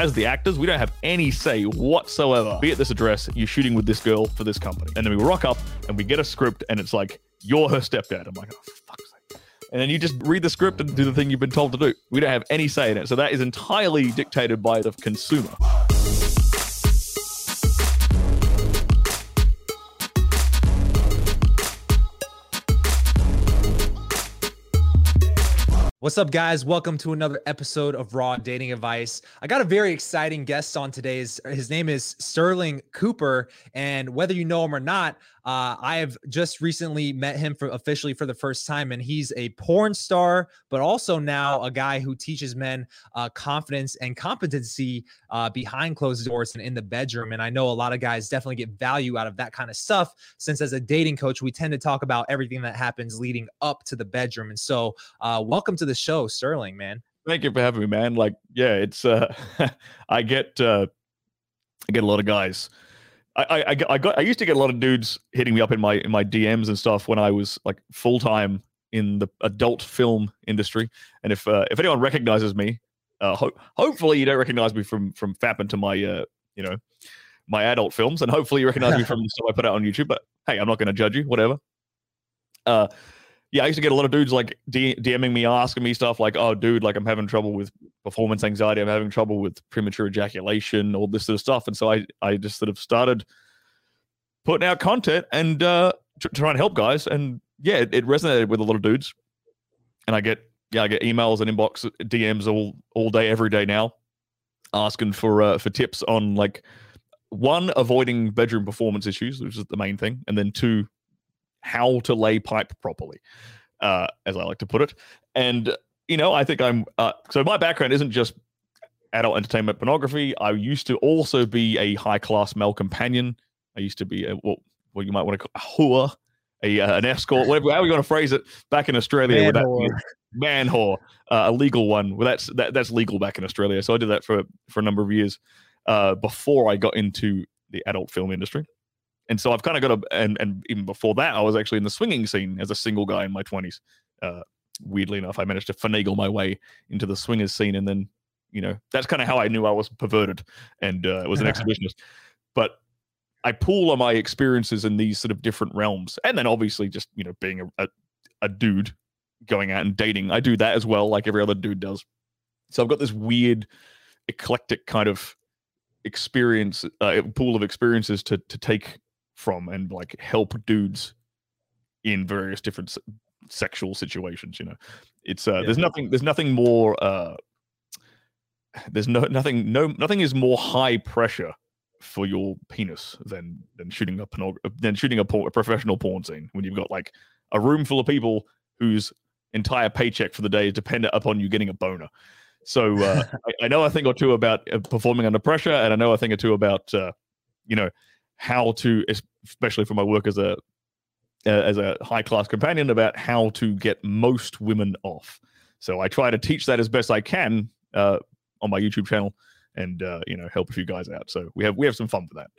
as the actors, we don't have any say whatsoever. Be at this address, you're shooting with this girl for this company. And then we rock up and we get a script and it's like, you're her stepdad. I'm like, oh, fuck's sake. And then you just read the script and do the thing you've been told to do. We don't have any say in it. So that is entirely dictated by the consumer. What's up, guys? Welcome to another episode of Raw Dating Advice. I got a very exciting guest on today's. His name is Sterling Cooper, and whether you know him or not, uh, I have just recently met him for officially for the first time, and he's a porn star, but also now a guy who teaches men uh, confidence and competency uh, behind closed doors and in the bedroom. And I know a lot of guys definitely get value out of that kind of stuff, since as a dating coach, we tend to talk about everything that happens leading up to the bedroom. And so, uh, welcome to the show, Sterling, man. Thank you for having me, man. Like, yeah, it's uh, I get uh, I get a lot of guys I, I, I got I used to get a lot of dudes hitting me up in my in my DMs and stuff when I was like full time in the adult film industry. And if uh, if anyone recognizes me, uh, ho- hopefully you don't recognize me from from fapping to my uh, you know my adult films, and hopefully you recognize me from the stuff I put out on YouTube. But hey, I'm not going to judge you, whatever. Uh, yeah, I used to get a lot of dudes like DMing me, asking me stuff like, "Oh, dude, like I'm having trouble with performance anxiety. I'm having trouble with premature ejaculation, all this sort of stuff." And so I, I just sort of started putting out content and uh, tr- trying to help guys. And yeah, it, it, resonated with a lot of dudes. And I get, yeah, I get emails and inbox DMs all all day, every day now, asking for uh, for tips on like one avoiding bedroom performance issues, which is the main thing, and then two how to lay pipe properly, uh, as I like to put it. And you know, I think I'm uh, so my background isn't just adult entertainment pornography. I used to also be a high class male companion. I used to be a, what, what you might want to call a whore, a uh, an escort, whatever how you want to phrase it. Back in Australia, man whore, that, man whore uh, a legal one. Well, that's that, that's legal back in Australia. So I did that for for a number of years uh, before I got into the adult film industry and so I've kind of got a and and even before that, I was actually in the swinging scene as a single guy in my twenties. Uh, weirdly enough, I managed to finagle my way into the swingers scene, and then you know that's kind of how I knew I was perverted and uh, was an exhibitionist. But I pool on my experiences in these sort of different realms, and then obviously just you know being a, a, a dude going out and dating, I do that as well, like every other dude does. So I've got this weird, eclectic kind of experience uh, pool of experiences to to take from and like help dudes in various different sexual situations you know it's uh yeah. there's nothing there's nothing more uh there's no nothing no nothing is more high pressure for your penis than than shooting a pornog- than shooting a, por- a professional porn scene when you've got like a room full of people whose entire paycheck for the day is dependent upon you getting a boner so uh, I, I, know a thing or two about uh, performing under pressure and i know a thing or two about uh, you know how to, especially for my work as a as a high class companion, about how to get most women off. So I try to teach that as best I can uh, on my YouTube channel, and uh, you know help a few guys out. So we have we have some fun for that.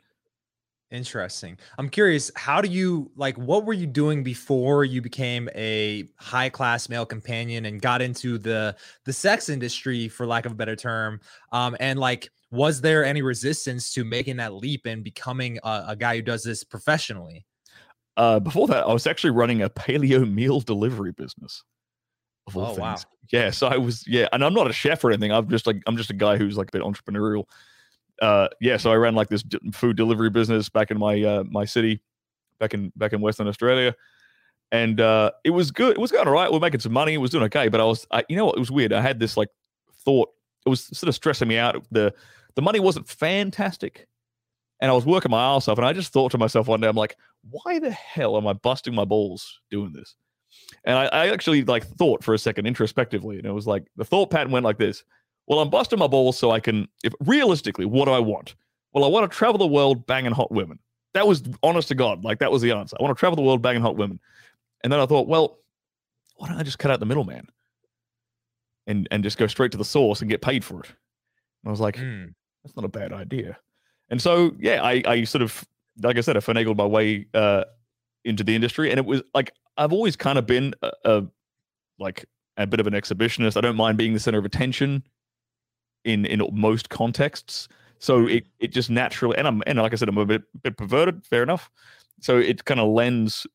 Interesting. I'm curious, how do you like what were you doing before you became a high class male companion and got into the the sex industry for lack of a better term? Um and like was there any resistance to making that leap and becoming a, a guy who does this professionally? Uh, before that, I was actually running a paleo meal delivery business. Of all oh, things. wow. Yeah. So I was, yeah. And I'm not a chef or anything. I'm just like, I'm just a guy who's like a bit entrepreneurial. Uh, yeah. So I ran like this food delivery business back in my, uh, my city, back in, back in Western Australia. And, uh, it was good. It was going all right. We are making some money. It was doing okay. But I was, I, you know what? It was weird. I had this like thought, it was sort of stressing me out. The, the money wasn't fantastic. And I was working my ass off. And I just thought to myself one day, I'm like, why the hell am I busting my balls doing this? And I, I actually like thought for a second introspectively. And it was like the thought pattern went like this. Well, I'm busting my balls so I can, if realistically, what do I want? Well, I want to travel the world banging hot women. That was honest to God. Like that was the answer. I want to travel the world banging hot women. And then I thought, well, why don't I just cut out the middleman and and just go straight to the source and get paid for it? And I was like, mm that's not a bad idea. And so, yeah, I, I sort of, like I said, I finagled my way uh, into the industry, and it was like I've always kind of been a, a like a bit of an exhibitionist. I don't mind being the center of attention. in in most contexts. So it it just naturally and I'm and like I said, I'm a bit bit perverted, fair enough. So it kind of lends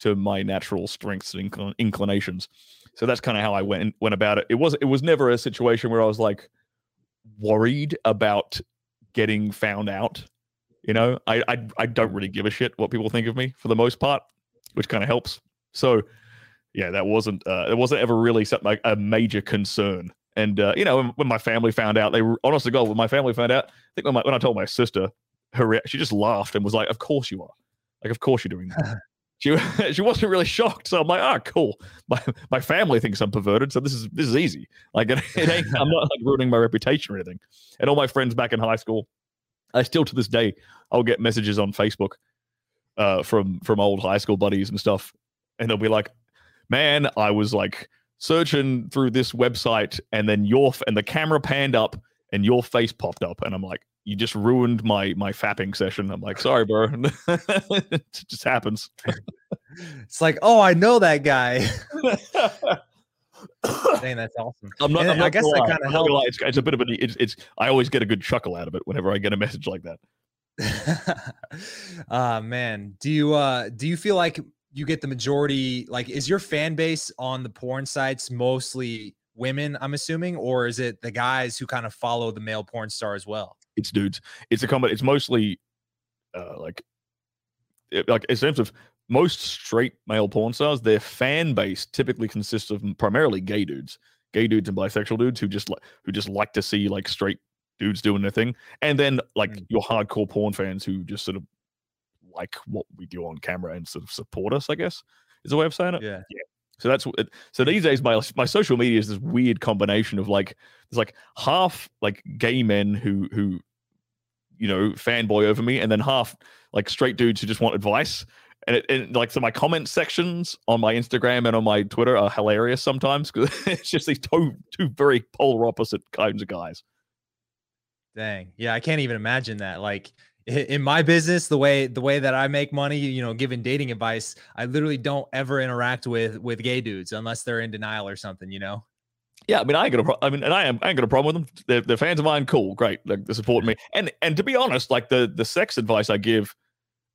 to my natural strengths and incl- inclinations. So that's kind of how I went went about it. It was it was never a situation where I was like worried about getting found out. You know, I I, I don't really give a shit what people think of me for the most part, which kind of helps. So yeah, that wasn't uh, it wasn't ever really something like a major concern. And uh, you know, when, when, my family found out, they were honest to God, when my family found out, I think when, my, when I told my sister, her she just laughed and was like, "Of course you are, like of course you're doing that." she she wasn't really shocked. So I'm like, ah, oh, cool. My my family thinks I'm perverted, so this is this is easy. Like it, it ain't, I'm not like ruining my reputation or anything. And all my friends back in high school, I still to this day, I'll get messages on Facebook uh, from from old high school buddies and stuff, and they'll be like, "Man, I was like searching through this website, and then your and the camera panned up, and your face popped up, and I'm like." You just ruined my my fapping session. I'm like, sorry, bro. it just happens. it's like, oh, I know that guy. Dang, that's awesome. I'm not. I'm not i guess I kind of help. It's, it's, a bit of a. It's, it's. I always get a good chuckle out of it whenever I get a message like that. uh man, do you uh do you feel like you get the majority? Like, is your fan base on the porn sites mostly women? I'm assuming, or is it the guys who kind of follow the male porn star as well? It's dudes. It's a combat. It's mostly uh, like it, like in terms of most straight male porn stars, their fan base typically consists of primarily gay dudes, gay dudes and bisexual dudes who just like who just like to see like straight dudes doing their thing, and then like mm. your hardcore porn fans who just sort of like what we do on camera and sort of support us. I guess is the way of saying it. Yeah. Yeah. So that's. So hmm. these days, my my social media is this weird combination of like there's like half like gay men who who you know fanboy over me, and then half like straight dudes who just want advice. And it, and like so, my comment sections on my Instagram and on my Twitter are hilarious sometimes because it's just these two two very polar opposite kinds of guys. Dang, yeah, I can't even imagine that. Like in my business the way the way that i make money you know giving dating advice i literally don't ever interact with with gay dudes unless they're in denial or something you know? Yeah i mean i ain't gonna pro- i mean and i am i ain't got a problem with them. They're, they're fans of mine cool great like they support me. And and to be honest like the the sex advice i give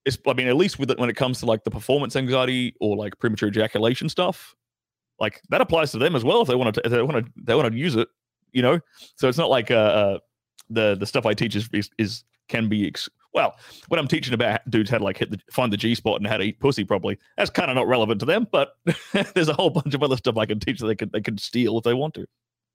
is i mean at least with it when it comes to like the performance anxiety or like premature ejaculation stuff like that applies to them as well if they want to if they want to they want to use it you know? So it's not like uh, uh the the stuff i teach is is, is can be ex- well, when I'm teaching about dudes how to like hit the find the G spot and how to eat pussy properly, that's kind of not relevant to them. But there's a whole bunch of other stuff I can teach that they can they could steal if they want to.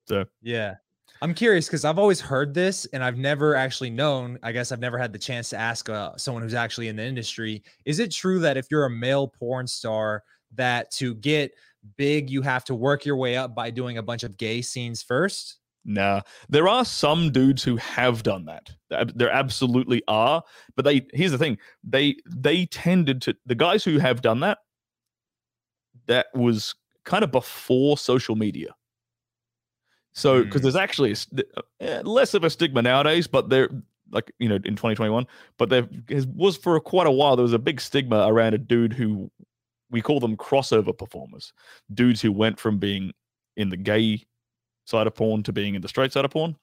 So yeah, I'm curious because I've always heard this and I've never actually known. I guess I've never had the chance to ask uh, someone who's actually in the industry. Is it true that if you're a male porn star, that to get big, you have to work your way up by doing a bunch of gay scenes first? Nah, there are some dudes who have done that. There absolutely are, but they here's the thing: they they tended to the guys who have done that. That was kind of before social media. So, because mm. there's actually a, uh, less of a stigma nowadays, but there, like you know, in 2021, but there was for quite a while there was a big stigma around a dude who we call them crossover performers, dudes who went from being in the gay side of porn to being in the straight side of porn.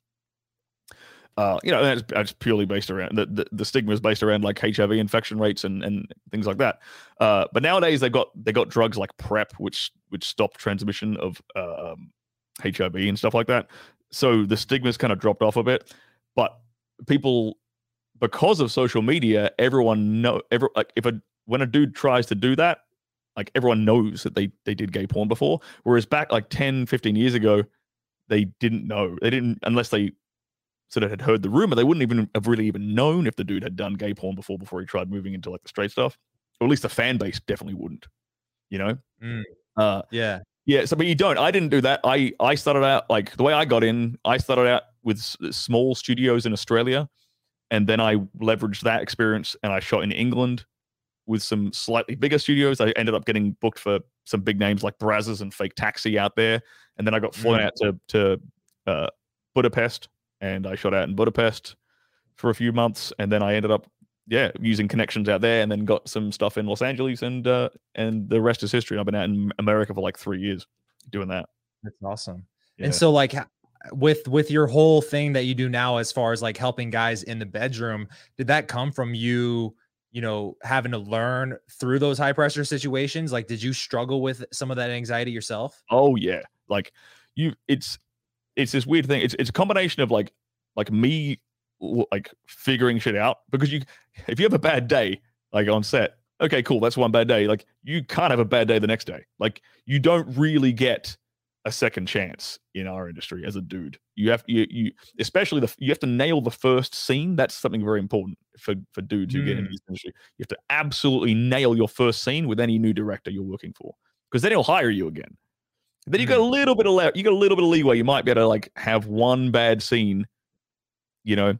Uh, you know, that's, that's purely based around the, the, the stigma is based around like HIV infection rates and, and things like that. Uh, but nowadays they've got they got drugs like PrEP, which which stop transmission of uh, um, HIV and stuff like that. So the stigma's kind of dropped off a bit. But people, because of social media, everyone know every like if a when a dude tries to do that, like everyone knows that they they did gay porn before. Whereas back like 10, 15 years ago, they didn't know. They didn't unless they sort of had heard the rumor. They wouldn't even have really even known if the dude had done gay porn before before he tried moving into like the straight stuff. Or at least the fan base definitely wouldn't. You know. Mm. Uh, yeah. Yeah. So, but you don't. I didn't do that. I I started out like the way I got in. I started out with small studios in Australia, and then I leveraged that experience and I shot in England with some slightly bigger studios. I ended up getting booked for some big names like Brazzers and Fake Taxi out there and then I got flown mm. out to to uh, Budapest, and I shot out in Budapest for a few months, and then I ended up yeah using connections out there, and then got some stuff in Los Angeles, and uh, and the rest is history. I've been out in America for like three years doing that. That's awesome. Yeah. And so, like, with with your whole thing that you do now as far as like helping guys in the bedroom did that come from you you know having to learn through those high pressure situations like did you struggle with some of that anxiety yourself? Oh yeah. Like you it's it's this weird thing. It's it's a combination of like like me like figuring shit out because you if you have a bad day like on set okay cool that's one bad day like you can't have a bad day the next day. Like you don't really get a second chance in our industry as a dude. You have you you especially the you have to nail the first scene. That's something very important for for dudes who mm. get into mm. this industry. You have to absolutely nail your first scene with any new director you're working for, because then he'll hire you again. Then you got a mm. little bit of you got a little bit of leeway. You might be able to like have one bad scene, you know,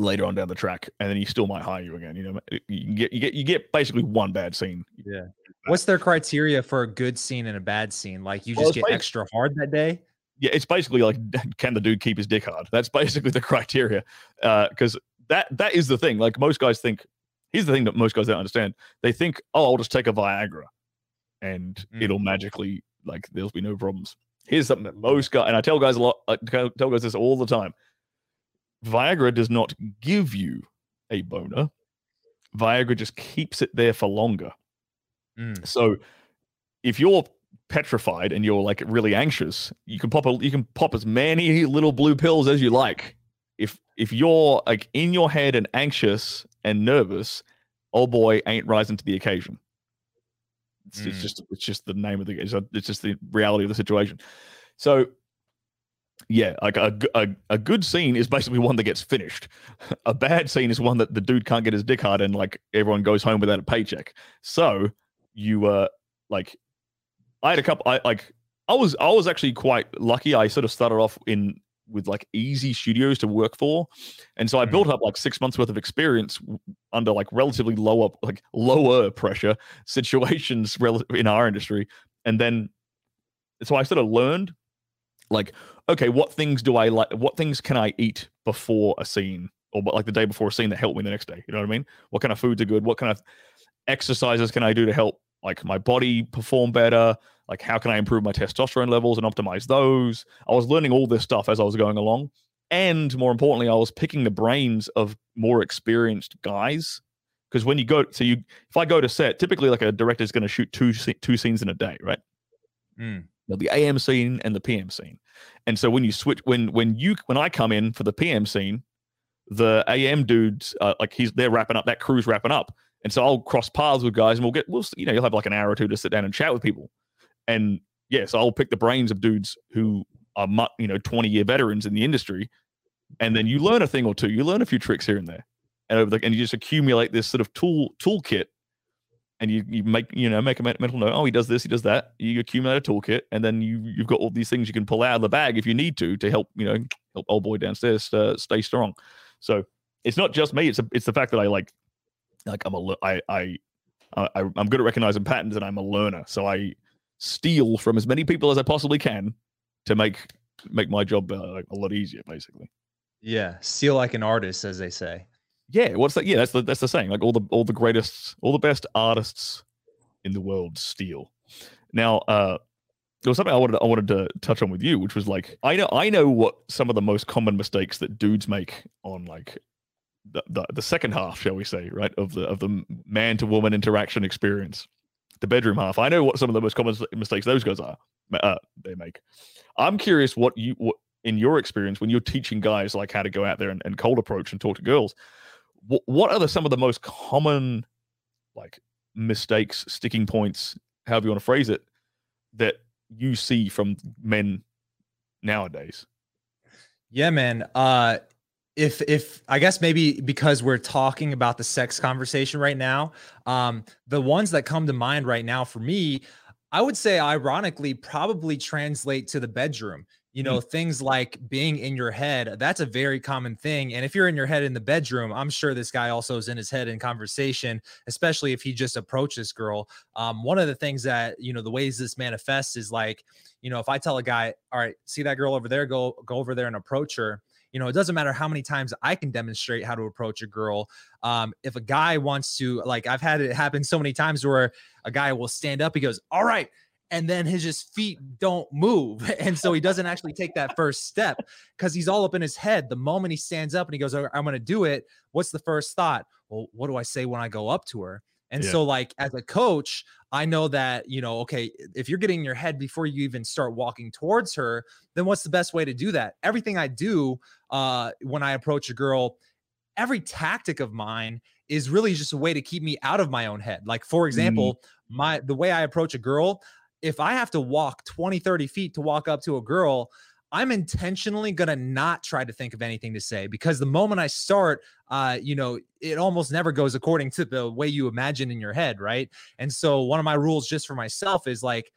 later on down the track, and then he still might hire you again. You know, you get you get you get basically one bad scene. Yeah. What's their criteria for a good scene and a bad scene? Like you just well, get extra hard that day? Yeah, it's basically like can the dude keep his dick hard? That's basically the criteria. Because uh, that that is the thing. Like most guys think. Here's the thing that most guys don't understand. They think, oh, I'll just take a Viagra, and mm. it'll magically like there'll be no problems. Here's something that most guys and I tell guys a lot. I tell guys this all the time. Viagra does not give you a boner. Viagra just keeps it there for longer. Mm. So if you're petrified and you're like really anxious, you can pop a, you can pop as many little blue pills as you like. If if you're like in your head and anxious and nervous, oh boy ain't rising to the occasion. It's, mm. it's just it's just the name of the it's, it's just the reality of the situation. So yeah, like a, a, a good scene is basically one that gets finished. A bad scene is one that the dude can't get his dick hard and like everyone goes home without a paycheck. So you uh like I had a couple I like I was I was actually quite lucky. I sort of started off in with like easy studios to work for. And so I mm. built up like 6 months worth of experience under like relatively lower like lower pressure situations in our industry. And then so I sort of learned like okay, what things do I like? What things can I eat before a scene or like the day before a scene that help me the next day? You know what I mean? What kind of foods are good? What kind of exercises can I do to help like my body perform better? Like how can I improve my testosterone levels and optimize those? I was learning all this stuff as I was going along. And more importantly, I was picking the brains of more experienced guys. Because when you go, so you, if I go to set, typically like a director is going to shoot two two scenes in a day, right? Mm know, the AM scene and the PM scene. And so when you switch, when when you when I come in for the PM scene, the AM dudes uh, like he's they're wrapping up that crew's wrapping up, and so I'll cross paths with guys and we'll get we'll you know you'll have like an hour or two to sit down and chat with people, and yeah, so I'll pick the brains of dudes who are you know twenty year veterans in the industry, and then you learn a thing or two, you learn a few tricks here and there, and over the, and you just accumulate this sort of tool toolkit and you, you make you know make a mental note. Oh, he does this, he does that. You accumulate a toolkit, and then you you've got all these things you can pull out of the bag if you need to to help you know help old boy downstairs uh, stay strong. So it's not just me. It's a, it's the fact that I like like I'm a I I I I'm good at recognizing patterns and I'm a learner. So I steal from as many people as I possibly can to make make my job uh, a lot easier, basically. Yeah, steal like an artist, as they say yeah, what's that? Yeah, that's the that's the saying. Like all the all the greatest, all the best artists in the world steal. Now, uh, there was something I wanted I wanted to touch on with you, which was like I know I know what some of the most common mistakes that dudes make on like the, the, the second half, shall we say, right of the of the man to woman interaction experience, the bedroom half. I know what some of the most common mistakes those guys are uh, they make. I'm curious what you what in your experience when you're teaching guys like how to go out there and, and cold approach and talk to girls what are the, some of the most common like mistakes, sticking points, however you want to phrase it, that you see from men nowadays? Yeah, man. Uh if if I guess maybe because we're talking about the sex conversation right now, um, the ones that come to mind right now for me, I would say ironically probably translate to the bedroom you know, mm. things like being in your head, that's a very common thing. And if you're in your head in the bedroom, I'm sure this guy also is in his head in conversation, especially if he just approached this girl. Um, one of the things that, you know, the ways this manifests is like, you know, if I tell a guy, all right, see that girl over there, go, go over there and approach her. You know, it doesn't matter how many times I can demonstrate how to approach a girl. Um, if a guy wants to, like, I've had it happen so many times where a guy will stand up, he goes, all right, and then his just feet don't move. And so he doesn't actually take that first step because he's all up in his head. The moment he stands up and he goes i'm going to do it what's the first thought? Well what do i say when i go up to her? And yeah. so like as a coach i know that you know okay if you're getting in your head before you even start walking towards her then what's the best way to do that? Everything i do uh when i approach a girl every tactic of mine is really just a way to keep me out of my own head. Like for mm-hmm. example mm my the way i approach a girl if I have to walk 20, 30 feet to walk up to a girl, I'm intentionally gonna not try to think of anything to say because the moment I start, uh, you know, it almost never goes according to the way you imagine in your head, right? And so one of my rules just for myself is like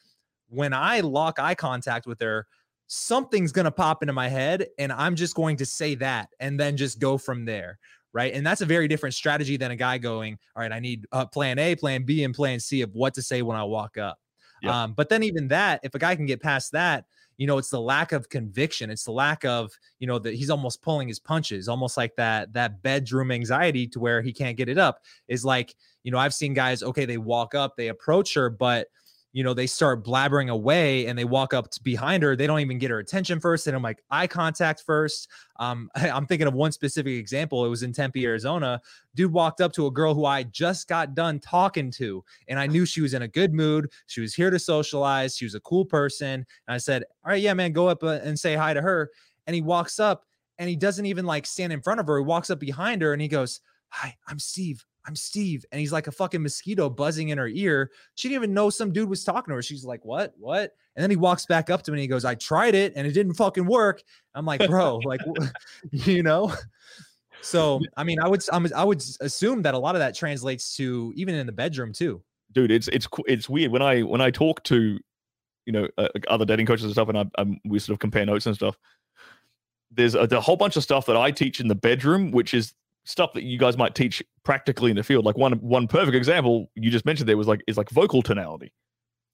when I lock eye contact with her, something's gonna pop into my head, and I'm just going to say that and then just go from there. Right. And that's a very different strategy than a guy going, All right, I need uh, plan A, plan B, and plan C of what to say when I walk up. Yep. Um, but then even that, if a guy can get past that, you know, it's the lack of conviction. It's the lack of, you know, that he's almost pulling his punches, almost like that that bedroom anxiety to where he can't get it up. Is like, you know, I've seen guys, okay, they walk up, they approach her, but you know, they start blabbering away and they walk up behind her. They don't even get her attention first. And I'm like eye contact first. Um, I, am thinking of one specific example. It was in Tempe, Arizona. Dude walked up to a girl who I just got done talking to, and I knew she was in a good mood. She was here to socialize. She was a cool person. And I said, All right, yeah, man, go up uh, and say hi to her. And he walks up and he doesn't even like stand in front of her. He walks up behind her and he goes, Hi, I'm Steve. I'm Steve. And he's like a fucking mosquito buzzing in her ear. She didn't even know some dude was talking to her. She's like, what? What? And then he walks back up to me and he goes, I tried it and it didn't fucking work. I'm like, bro, like, you know? So, I mean, I would, I would assume that a lot of that translates to even in the bedroom too. Dude, it's, it's, it's weird when I, when I talk to, you know, uh, other dating coaches and stuff, and I, I'm, we sort of compare notes and stuff. There's a, a whole bunch of stuff that I teach in the bedroom, which is stuff that you guys might teach practically in the field. Like one one perfect example you just mentioned there was like is like vocal tonality,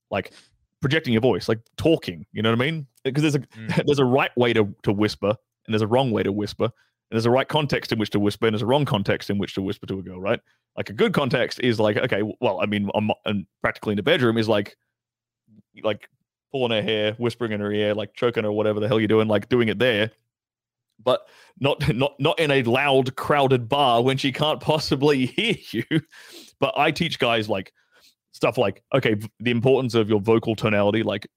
like projecting your voice, like talking. You know what I mean? Because there's a mm. there's a right way to to whisper and there's a wrong way to whisper. And there's a right context in which to whisper, and there's a wrong context in which to whisper to a girl, right? Like a good context is like, okay, well, I mean, I'm, and practically in the bedroom is like, like pulling her hair, whispering in her ear, like choking her, whatever the hell you're doing, like doing it there but not not not in a loud crowded bar when she can't possibly hear you. But i teach guys like stuff like okay the importance of your vocal tonality like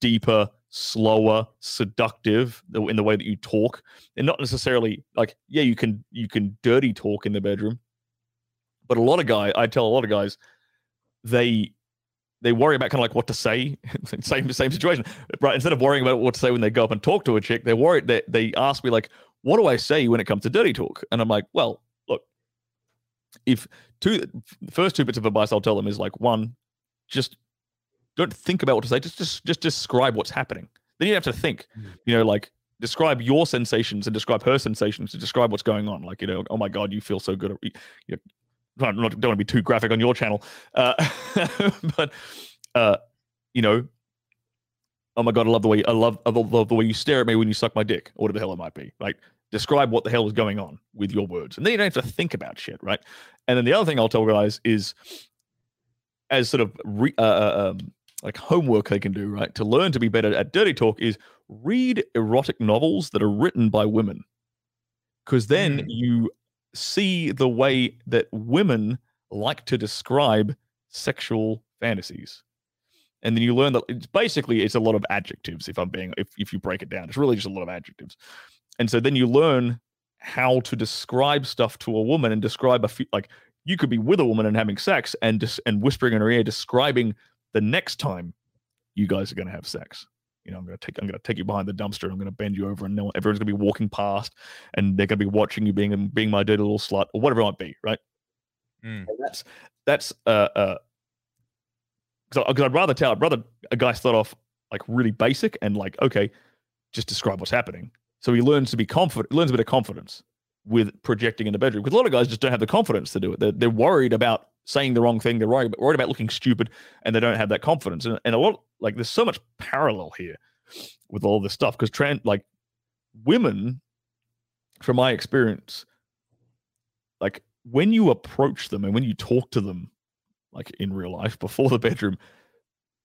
deeper slower seductive in the way that you talk and not necessarily like yeah you can you can dirty talk in the bedroom. But a lot of guy i tell a lot of guys they they worry about kind of like what to say. same same situation, right? Instead of worrying about what to say when they go up and talk to a chick, they're worried that they, they ask me like, "What do I say when it comes to dirty talk?" And I'm like, "Well, look, if two the first two bits of advice I'll tell them is like one, just don't think about what to say. Just just just describe what's happening. Then you have to think. Mm. You know, like describe your sensations and describe her sensations to describe what's going on. Like, you know, oh my God, you feel so good. You not don't want to be too graphic on your channel, uh, but uh, you know, oh my god, I love the way I love I love the way you stare at me when you suck my dick, or whatever the hell it might be. Like, describe what the hell is going on with your words, and then you don't have to think about shit, right? And then the other thing I'll tell guys is, as sort of re, uh, uh um, like homework they can do, right, to learn to be better at dirty talk is read erotic novels that are written by women, because then mm. you see the way that women like to describe sexual fantasies. And then you learn that it's basically it's a lot of adjectives if i'm being if, if you break it down. It's really just a lot of adjectives. And so then you learn how to describe stuff to a woman and describe a few like you could be with a woman and having sex and just and whispering in her ear describing the next time you guys are going to have sex you know, I'm gonna take I'm gonna take you behind the dumpster. I'm gonna bend you over, and no everyone's gonna be walking past, and they're gonna be watching you being being my dirty little slut or whatever it might be, right? Mm. That's that's uh uh because I'd rather tell I'd rather a guy start off like really basic and like okay, just describe what's happening, so he learns to be confident, learns a bit of confidence with projecting in the bedroom. Because a lot of guys just don't have the confidence to do it. They're, they're worried about saying the wrong thing. They're worried, worried about looking stupid, and they don't have that confidence. And, and a lot like there's so much parallel here with all this stuff because trans like women, from my experience, like when you approach them and when you talk to them, like in real life before the bedroom,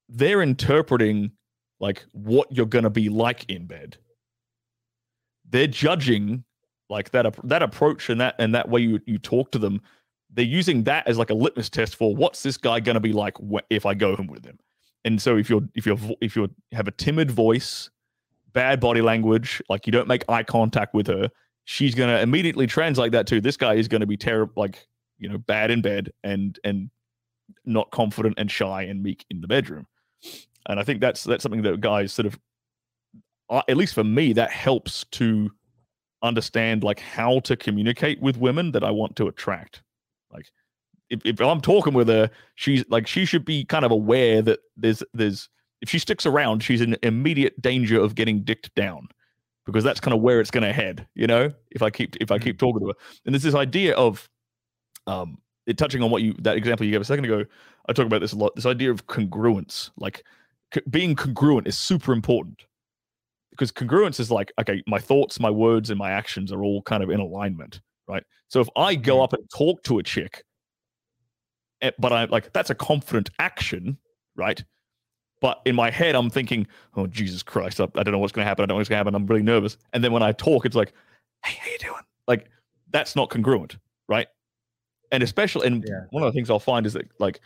they're interpreting like what you're to be like in bed. They're judging like that that approach and that and that way you you talk to them. They're using that as like a litmus test for what's this guy going to be like if I go home with him. And so if you're if you're if you have a timid voice, bad body language, like you don't make eye contact with her, she's going to immediately translate that to this guy is going to be terrible like you know bad in bed and and not confident and shy and meek in the bedroom. And i think that's that's something that guys sort of uh, at least for me that helps to understand like how to communicate with women that i want to attract. Like if, if i'm talking with her she's like she should be kind of aware that there's there's if she sticks around she's in immediate danger of getting dicked down because that's kind of where it's going to head you know if i keep if i keep mm-hmm. talking to her and there's this idea of um it, touching on what you that example you gave a second ago i talk about this a lot this idea of congruence like c- being congruent is super important because congruence is like okay my thoughts my words and my actions are all kind of in alignment right so if i go mm-hmm. up and talk to a chick Eh, but i like that's a confident action right but in my head, I'm thinking, oh, Jesus Christ, I, I don't know what's going to happen. I don't know what's going to happen. I'm really nervous. And then when I talk, it's like, hey, how you doing? Like, that's not congruent, right? And especially, and yeah. one of the things I'll find is that, like,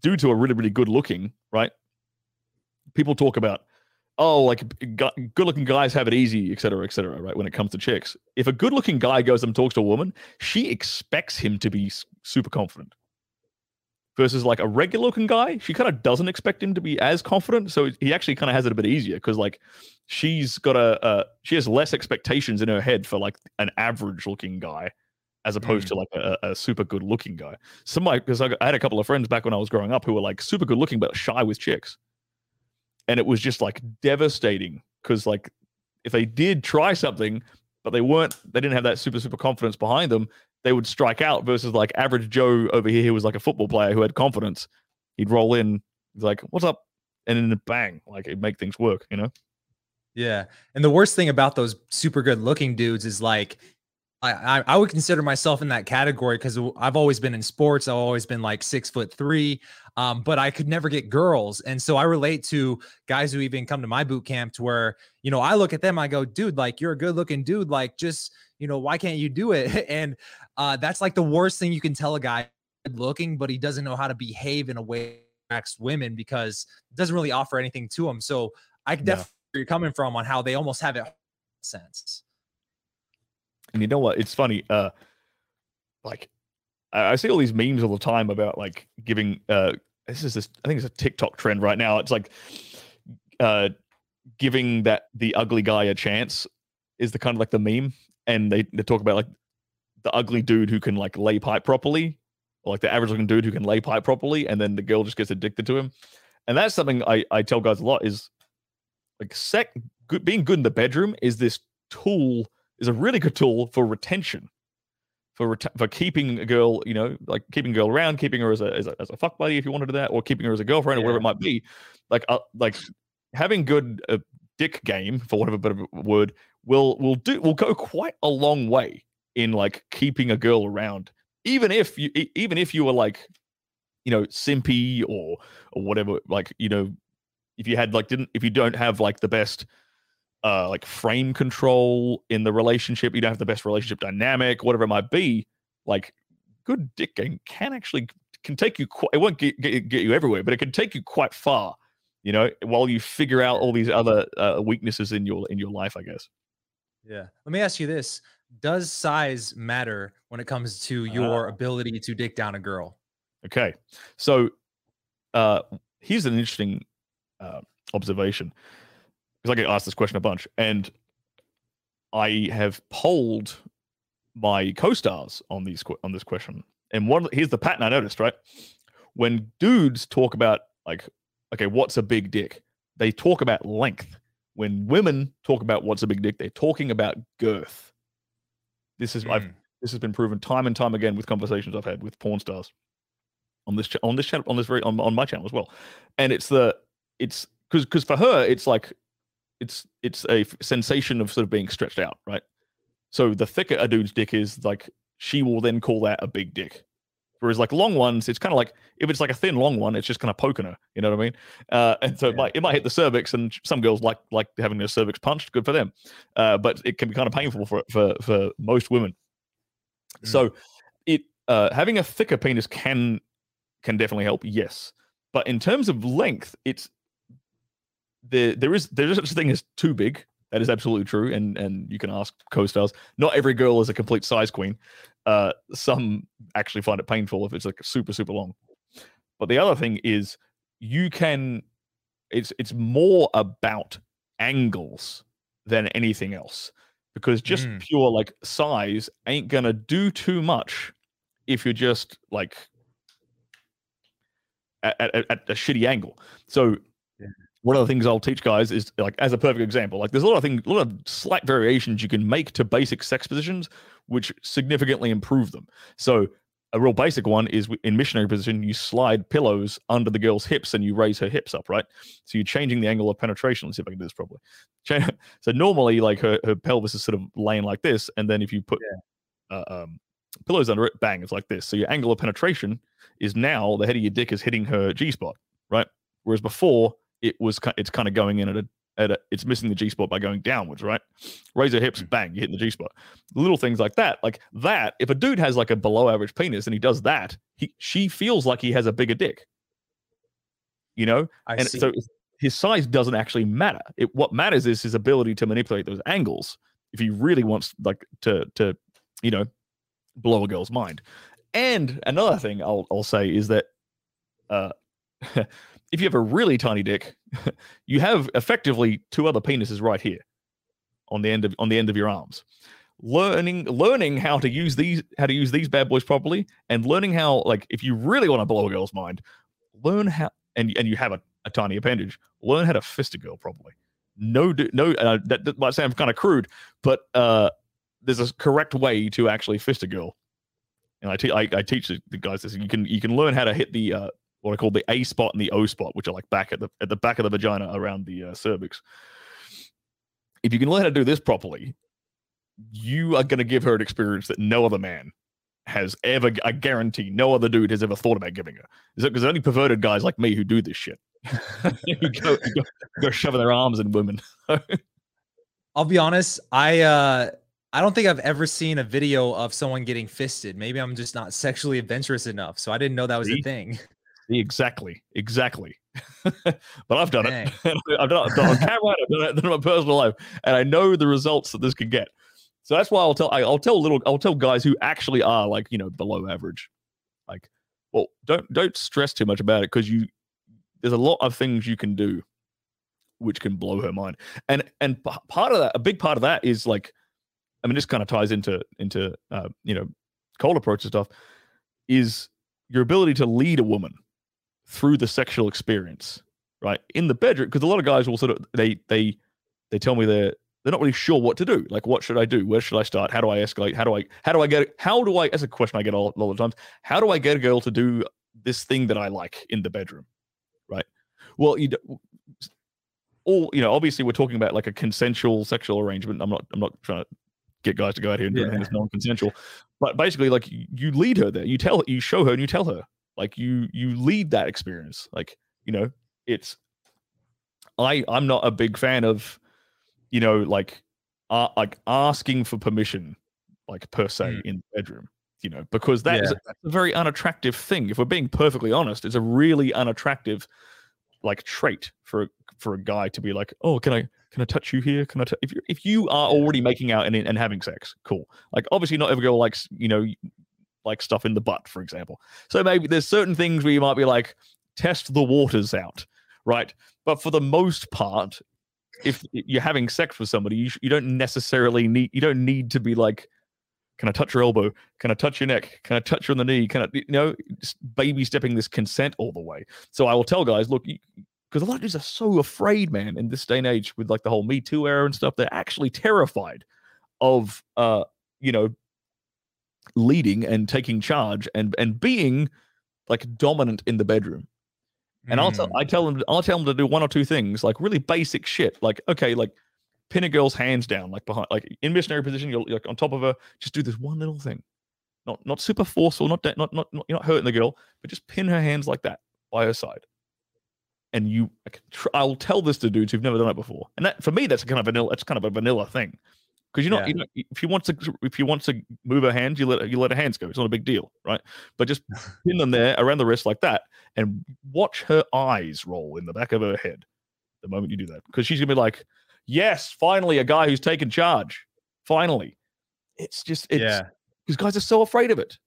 due to a really, really good looking, right? People talk about, oh, like good looking guys have it easy, et cetera, et cetera, right? When it comes to chicks. If a good looking guy goes and talks to a woman, she expects him to be super confident versus like a regular looking guy, she kind of doesn't expect him to be as confident. So he actually kind of has it a bit easier because like she's got a uh, she has less expectations in her head for like an average looking guy as opposed mm. to like a, a, super good looking guy. Some like because I, I had a couple of friends back when I was growing up who were like super good looking but shy with chicks, and it was just like devastating because like if they did try something but they weren't they didn't have that super super confidence behind them they would strike out versus like average Joe over here who was like a football player who had confidence. He'd roll in, he's like, "What's up?" and then bang, like it make things work, you know. Yeah, and the worst thing about those super good looking dudes is like I, I would consider myself in that category because I've always been in sports. I've always been like six foot three, um, but I could never get girls. And so I relate to guys who even come to my boot camp to where, you know, I look at them, I go, dude, like you're a good looking dude. Like just, you know, why can't you do it? And uh, that's like the worst thing you can tell a guy looking, but he doesn't know how to behave in a way attracts women because it doesn't really offer anything to him. So I can definitely yeah. you're coming from on how they almost have it sense. And you know what? It's funny. Uh, like I, I see all these memes all the time about like giving. Uh, this is this. I think it's a TikTok trend right now. It's like, uh, giving that the ugly guy a chance is the kind of like the meme, and they they talk about like the ugly dude who can like lay pipe properly, or like the average looking dude who can lay pipe properly, and then the girl just gets addicted to him. And that's something I I tell guys a lot is like sec good, being good in the bedroom is this tool is a really good tool for retention, for ret- for keeping a girl, you know, like keeping a girl around, keeping her as a, as a as a fuck buddy if you want to do that, or keeping her as a girlfriend yeah. or whatever it might be. Like uh, like having good uh, dick game, for whatever bit of a word, will will do will go quite a long way in like keeping a girl around, even if you even if you were like, you know, simpy or or whatever, like you know, if you had like didn't if you don't have like the best uh, like frame control in the relationship, you don't have the best relationship dynamic, whatever it might be, like good dick game can actually can take you quite, it won't get, get, get you everywhere, but it can take you quite far, you know, while you figure out all these other uh, weaknesses in your in your life, I guess. Yeah. Let me ask you this. Does size matter when it comes to your uh, ability to dick down a girl? Okay. So uh here's an interesting uh, observation because I get asked this question a bunch, and I have polled my co-stars on these on this question. And one here's the pattern I noticed, right? When dudes talk about like, okay, what's a big dick? They talk about length. When women talk about what's a big dick, they're talking about girth. This is mm. I've this has been proven time and time again with conversations I've had with porn stars on this on this channel on this very on, on my channel as well. And it's the it's because because for her it's like it's it's a sensation of sort of being stretched out, right? So the thicker a dude's dick is, like she will then call that a big dick Whereas like long ones, it's kind of like if it's like a thin long one, it's just kind of poking her. You know what I mean? Uh, and so it might it might hit the cervix, and some girls like like having their cervix punched. Good for them, uh, but it can be kind of painful for for for most women. Mm. So it uh, having a thicker penis can can definitely help. Yes, but in terms of length, it's there. There is there is such a thing as too big. That is absolutely true, and and you can ask co-stars. Not every girl is a complete size queen. Uh, some actually find it painful if it's like super super long. But the other thing is you can. It's it's more about angles than anything else because just Mm. pure like size ain't gonna do too much if you're just like at, at, at a shitty angle. So Yeah. One of the things I'll teach guys is like as a perfect example, like there's a lot of things, a lot of slight variations you can make to basic sex positions, which significantly improve them. So a real basic one is in missionary position, you slide pillows under the girl's hips and you raise her hips up, right? So you're changing the angle of penetration. Let's see if I can do this properly. So normally, like her, her pelvis is sort of laying like this, and then if you put uh, um, pillows under it, bang, it's like this. So your angle of penetration is now the head of your dick is hitting her G spot, right? Whereas before it was it's kind of going in at a at a, it's missing the G spot by going downwards, right? Raise her hips, bang, you hit the G spot. Little things like that, like that. If a dude has like a below average penis and he does that, he she feels like he has a bigger dick. You know, I and see. so his size doesn't actually matter. It what matters is his ability to manipulate those angles. If he really wants like to to you know blow a girl's mind. And another thing I'll I'll say is that uh if you have a really tiny dick, you have effectively two other penises right here on the end of on the end of your arms. Learning learning how to use these how to use these bad boys properly and learning how like if you really want to blow a girl's mind, learn how and and you have a, a tiny appendage, learn how to fist a girl properly. No no uh, that, that might sound kind of crude, but uh there's a correct way to actually fist a girl. And I, te- I, I teach the, the guys this. You can you can learn how to hit the uh, what I call the A spot and the O spot, which are like back at the at the back of the vagina around the uh, cervix. If you can learn how to do this properly, you are going to give her an experience that no other man has ever. I guarantee, no other dude has ever thought about giving her. Is Because only perverted guys like me who do this shit. who go, who go, go shoving their arms in women. I'll be honest. I uh I don't think I've ever seen a video of someone getting fisted. Maybe I'm just not sexually adventurous enough. So I didn't know that was See? a thing. Exactly, exactly. but I've done Dang. it. I've done it, I've done it on camera. I've done it, in my personal life, and I know the results that this can get. So that's why I'll tell. I, I'll tell little. I'll tell guys who actually are like you know below average, like, well, don't don't stress too much about it because you there's a lot of things you can do, which can blow her mind. And and p- part of that, a big part of that is like, I mean, this kind of ties into into uh, you know cold approach and stuff. Is your ability to lead a woman through the sexual experience, right? In the bedroom, because a lot of guys will sort of they they they tell me they're they're not really sure what to do. Like, what should I do? Where should I start? How do I escalate? How do I how do I get how do I? That's a question I get all, all the times. How do I get a girl to do this thing that I like in the bedroom, right? Well, you all you know. Obviously, we're talking about like a consensual sexual arrangement. I'm not I'm not trying to get guys to go out here and do Yeah. anything that's non-consensual. But basically, like you you lead her there. You tell you show her and you tell her like you you lead that experience like you know it's i i'm not a big fan of you know like uh, like asking for permission like per se Mm. in the bedroom you know because that is Yeah. a, that's a very unattractive thing if we're being perfectly honest it's a really unattractive like trait for for a guy to be like oh can i can i touch you here can i t-? if you if you are already making out and, and having sex cool like obviously not every girl likes you know like stuff in the butt for example so maybe there's certain things where you might be like, test the waters out, right? But for the most part, if you're having sex with somebody, you, sh- you don't necessarily need you don't need to be like, can I touch your elbow? Can I touch your neck? Can I touch you on the knee? Can I, you know, baby stepping this consent all the way. So I will tell guys, look, because a lot of dudes are so afraid, man, in this day and age with like the whole Me Too era and stuff. They're actually terrified of, uh, you know, leading and taking charge and and being like dominant in the bedroom. And I'll tell Mm. I tell them I'll tell them to do one or two things, like really basic shit. Like, okay, like pin a girl's hands down, like behind like in missionary position, you're like on top of her, just do this one little thing. not not super forceful, not not not, not you're not hurting the girl, but just pin her hands like that by her side. And you, I can tr- I'll tell this to dudes who've never done it before, and that for me that's a kind of vanilla. That's kind of a vanilla thing because you're not, Yeah. you know, if you want to if you want to move her hands, you let you let her hands go. It's not a big deal, right? But just pin them there around the wrist like that, and watch her eyes roll in the back of her head the moment you do that, because she's gonna be like, "Yes, finally, a guy who's taken charge. Finally." It's just it's yeah. because guys are so afraid of it.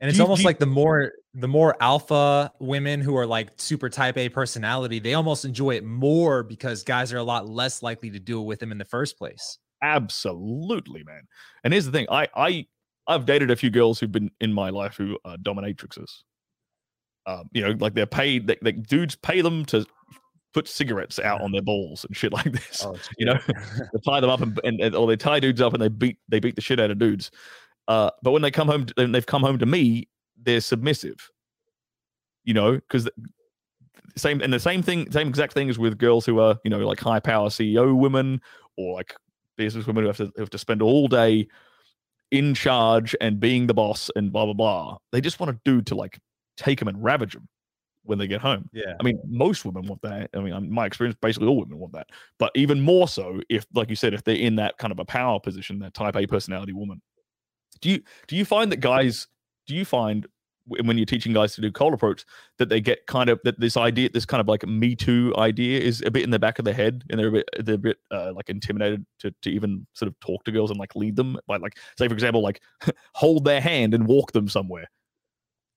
And it's you- almost you- like the more the more alpha women who are like super type A personality, they almost enjoy it more because guys are a lot less likely to do it with them in the first place. Absolutely, man. And here's the thing: I I I've dated a few girls who've been in my life who are dominatrixes. Um, you know, like they're paid. They, they, dudes pay them to put cigarettes out on their balls and shit like this. Oh, you know, they tie them up and, and, and or they tie dudes up and they beat they beat the shit out of dudes. Uh, but when they come home, to, when they've come home to me, they're submissive. You know, because same and the same thing, same exact thing as with girls who are you know like high power CEO women or like business women who have to who have to spend all day in charge and being the boss and blah blah blah. They just want a dude to like take them and ravage them when they get home. yeah. I mean, most women want that. I mean, in my experience, basically all women want that. But even more so if, like you said, if they're in that kind of a power position, that type A personality woman. Do you do you find that guys? Do you find when you're teaching guys to do cold approach that they get kind of that this idea, this kind of like Me Too idea, is a bit in the back of their head, and they're a bit they're a bit uh, like intimidated to to even sort of talk to girls and like lead them by like say for example like hold their hand and walk them somewhere.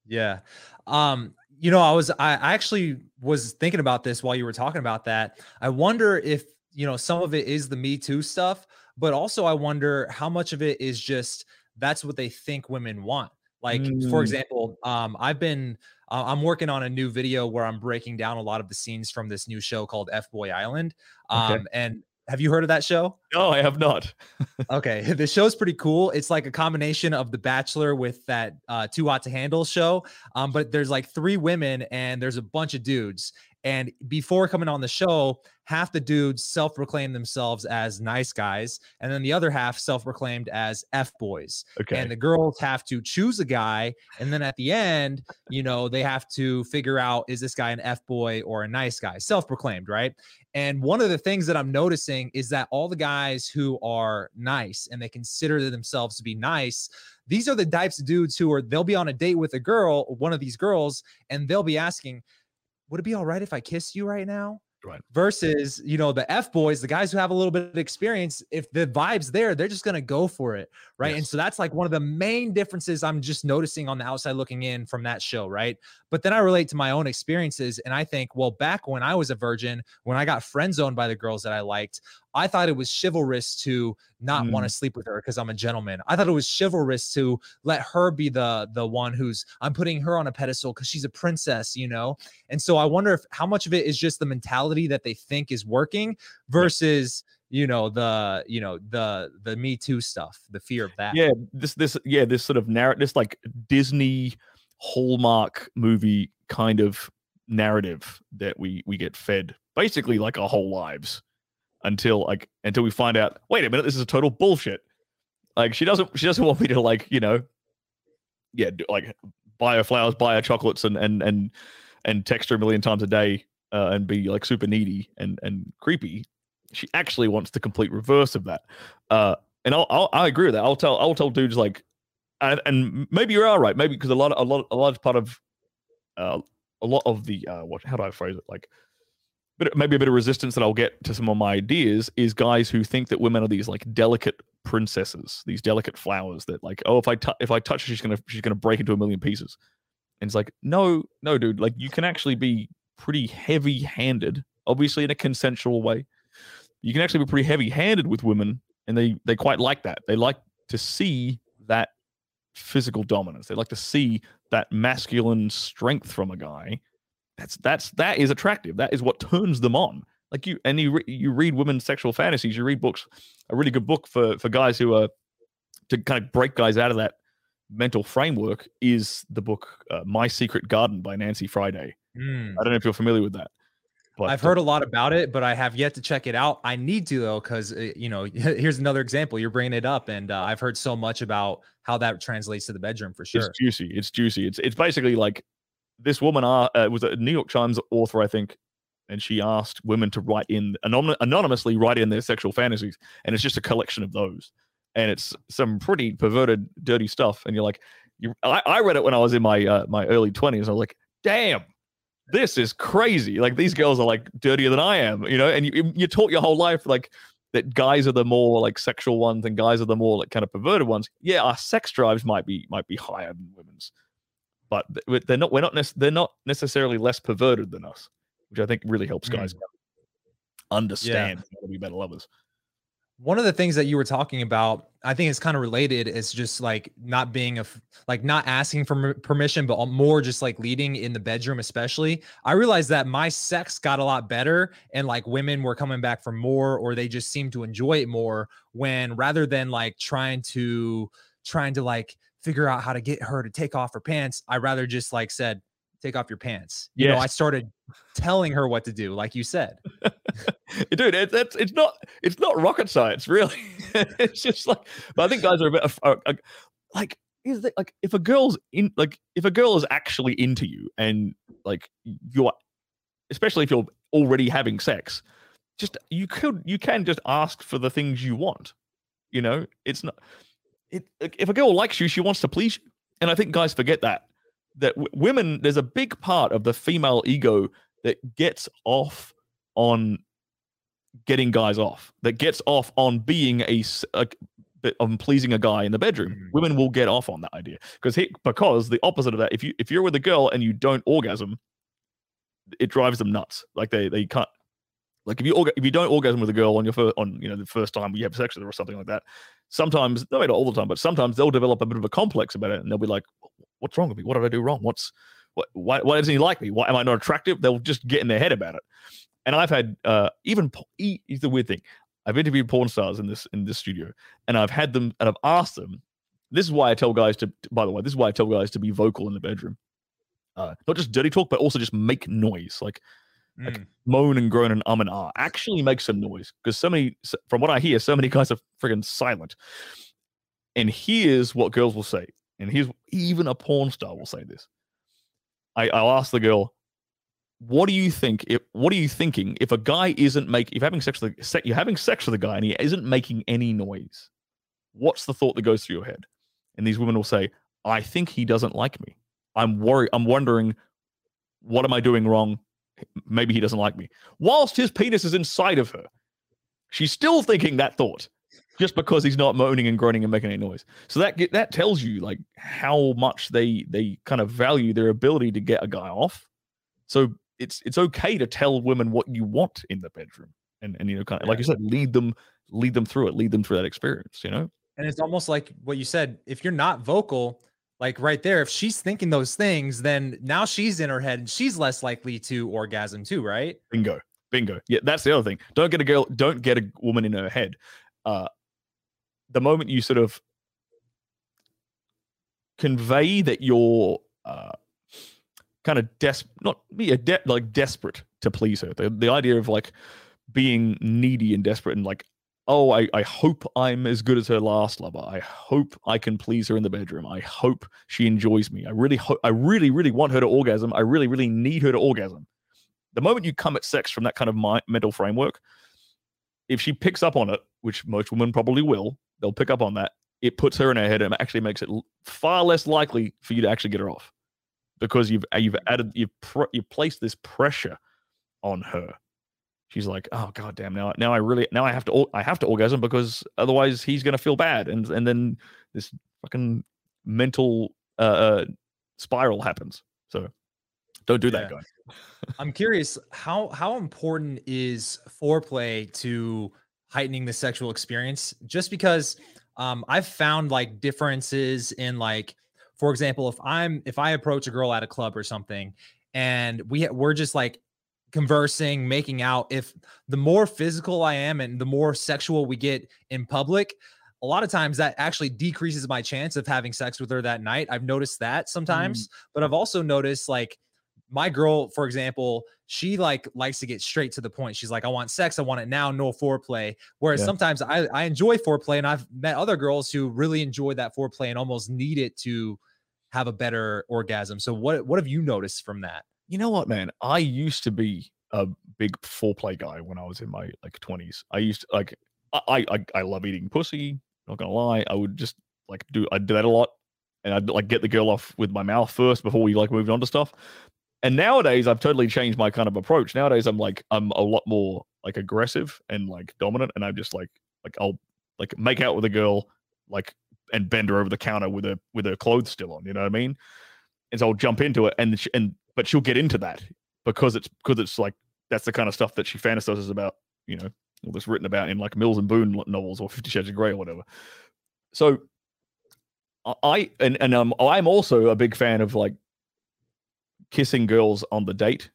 Yeah. Um, you know, I was I actually was thinking about this while you were talking about that. I wonder if, you know, some of it is the Me Too stuff, but also I wonder how much of it is just that's what they think women want. Like, for Mm. example, um, I've been uh, I'm working on a new video where I'm breaking down a lot of the scenes from this new show called F Boy Island. Okay. Um, and have you heard of that show? No, I have not. Okay, the show's pretty cool. It's like a combination of The Bachelor with that uh, Too Hot to Handle show. Um, but there's like three women and there's a bunch of dudes. And before coming on the show, half the dudes self-proclaim themselves as nice guys, and then the other half self-proclaimed as f boys. Okay. And the girls have to choose a guy, and then at the end, you know, they have to figure out is this guy an f boy or a nice guy, self-proclaimed, right? And one of the things that I'm noticing is that all the guys who are nice and they consider themselves to be nice, these are the types of dudes who are they'll be on a date with a girl, one of these girls, and they'll be asking, Would it be all right if I kiss you right now? Right. Versus, you know, the F boys, the guys who have a little bit of experience, if the vibe's there, they're just gonna go for it. Right. And so that's like one of the main differences I'm just noticing on the outside looking in from that show. Right. But then I relate to my own experiences and I think, well, back when I was a virgin, when I got friend zoned by the girls that I liked, I thought it was chivalrous to not want to mm. sleep with her because I'm a gentleman. I thought it was chivalrous to let her be the the one who's I'm putting her on a pedestal because she's a princess, you know. And so I wonder if how much of it is just the mentality that they think is working versus you know the you know the the Me Too stuff, the fear of that. yeah this this yeah this sort of narrative this like disney hallmark movie kind of narrative that we we get fed basically like our whole lives until like until we find out wait a minute this is a total bullshit like she doesn't she doesn't want me to like you know yeah do, like buy her flowers buy her chocolates and and and and text her a million times a day uh, and be like super needy and and creepy she actually wants the complete reverse of that uh and I'll, I'll I agree with that. I'll tell I'll tell dudes like, and, and maybe you are right. Maybe because a lot a lot a large part of, uh, a lot of the uh, what how do I phrase it like, but maybe a bit of resistance that I'll get to some of my ideas is guys who think that women are these like delicate princesses, these delicate flowers that like oh if I tou- if I touch her she's gonna she's gonna break into a million pieces, and it's like no no dude like you can actually be pretty heavy handed, obviously in a consensual way. You can actually be pretty heavy handed with women and they they quite like that. They like to see that physical dominance. They like to see that masculine strength from a guy. That's that's that is attractive. That is what turns them on. Like you and you re, you read women's sexual fantasies. You read books. A really good book for for guys who are to kind of break guys out of that mental framework is the book uh, My Secret Garden by Nancy Friday. Mm. I don't know if you're familiar with that. But, I've heard a lot about it, but I have yet to check it out. I need to though, because you know, here's another example. You're bringing it up, and uh, I've heard so much about how that translates to the bedroom for sure. It's juicy. It's juicy. It's it's basically like this woman uh, uh, was a New York Times author, I think, and she asked women to write in anon- anonymously write in their sexual fantasies, and it's just a collection of those, and it's some pretty perverted, dirty stuff. And you're like, you, I, I read it when I was in my uh, my early twenties. I was like, damn, this is crazy. Like these girls are like dirtier than I am, you know. And you you taught your whole life like that guys are the more like sexual ones and guys are the more like kind of perverted ones. Yeah, our sex drives might be might be higher than women's, but they're not. We're not. They're not necessarily less perverted than us, which I think really helps guys mm. understand yeah. how to be better lovers one of the things that you were talking about i think it's kind of related is just like not being a like not asking for permission but more just like leading in the bedroom especially i realized that my sex got a lot better and like women were coming back for more or they just seemed to enjoy it more when rather than like trying to trying to like figure out how to get her to take off her pants i rather just like said take off your pants. You yes. know, I started telling her what to do, like you said. Dude, it, it's it's not it's not rocket science, really. it's just like, but I think guys are a bit uh, uh, like is it like if a girl's in like if a girl is actually into you and like you're especially if you're already having sex just you could you can just ask for the things you want you know it's not it if a girl likes you she wants to please you. And i think guys forget that that w- women there's a big part of the female ego that gets off on getting guys off that gets off on being a, a on pleasing a guy in the bedroom. Mm-hmm. women will get off on that idea. Because he, because the opposite of that if you if you're with a girl and you don't orgasm it drives them nuts. Like they they can't like if you orga- if you don't orgasm with a girl on your first on you know the first time you have sex with her or something like that sometimes no not all the time but sometimes they'll develop a bit of a complex about it and they'll be like what's wrong with me? What did I do wrong? What's what? Why, why doesn't he like me? Why am I not attractive? They'll just get in their head about it. And I've had uh, even here's the weird thing. I've interviewed porn stars in this in this studio, and I've had them and I've asked them. This is why I tell guys to. By the way, this is why I tell guys to be vocal in the bedroom. Uh, not just dirty talk, but also just make noise, like, mm. like moan and groan and um and ah. Actually, make some noise because so many, from what I hear, so many guys are friggin' silent. And here's what girls will say: and here's even a porn star will say this. I, I'll ask the girl, what do you think if what are you thinking if a guy isn't making if having sex with a, you're having sex with a guy and he isn't making any noise what's the thought that goes through your head and these women will say i think he doesn't like me i'm worried i'm wondering what am i doing wrong maybe he doesn't like me whilst his penis is inside of her she's still thinking that thought just because he's not moaning and groaning and making any noise. So that that tells you like how much they they kind of value their ability to get a guy off. So it's it's okay to tell women what you want in the bedroom, and and you know kind of like you said, lead them lead them through it, lead them through that experience. You know, and it's almost like what you said. If you're not vocal, like right there, if she's thinking those things, then now she's in her head and she's less likely to orgasm too, right? Bingo. Bingo. Yeah, that's the other thing. Don't get a girl, don't get a woman in her head. Uh, the moment you sort of convey that you're uh, kind of des not be a de- like desperate to please her. The, the idea of like being needy and desperate and like, oh, I, I hope I'm as good as her last lover. I hope I can please her in the bedroom. I hope she enjoys me. I really hope I really, really want her to orgasm. I really, really need her to orgasm. The moment you come at sex from that kind of mind, mental framework, if she picks up on it, which most women probably will, they'll pick up on that. It puts her in her head and actually makes it far less likely for you to actually get her off because you've you've added you've pr- you've placed this pressure on her. She's like, oh god damn, now now I really now I have to I have to orgasm because otherwise he's gonna feel bad and and then this fucking mental uh, uh spiral happens. So don't do that, yeah. guys. I'm curious how how important is foreplay to heightening the sexual experience just because um, I've found like differences in like, for example, if I'm if I approach a girl at a club or something, and we we're just like conversing, making out. If the more physical I am and the more sexual we get in public, a lot of times that actually decreases my chance of having sex with her that night. I've noticed that sometimes, mm. but I've also noticed like my girl, for example, she like likes to get straight to the point. She's like, I want sex, I want it now, no foreplay. Whereas Yeah. sometimes I, I enjoy foreplay, and I've met other girls who really enjoy that foreplay and almost need it to have a better orgasm. So what what have you noticed from that? You know what, man? I used to be a big foreplay guy when I was in my like twenties. I used to like I, I I love eating pussy. Not gonna lie, I would just like do I do that a lot, and I'd like get the girl off with my mouth first before we like moved on to stuff. And nowadays, I've totally changed my kind of approach. Nowadays, I'm like I'm a lot more like aggressive and like dominant, and I'm just like like I'll like make out with a girl like and bend her over the counter with her with her clothes still on. You know what I mean? And so I'll jump into it, and and but she'll get into that because it's because it's like that's the kind of stuff that she fantasizes about. You know, all this written about in like Mills and Boon novels or Fifty Shades of Grey or whatever. So I- and and um, I'm also a big fan of like kissing girls on the date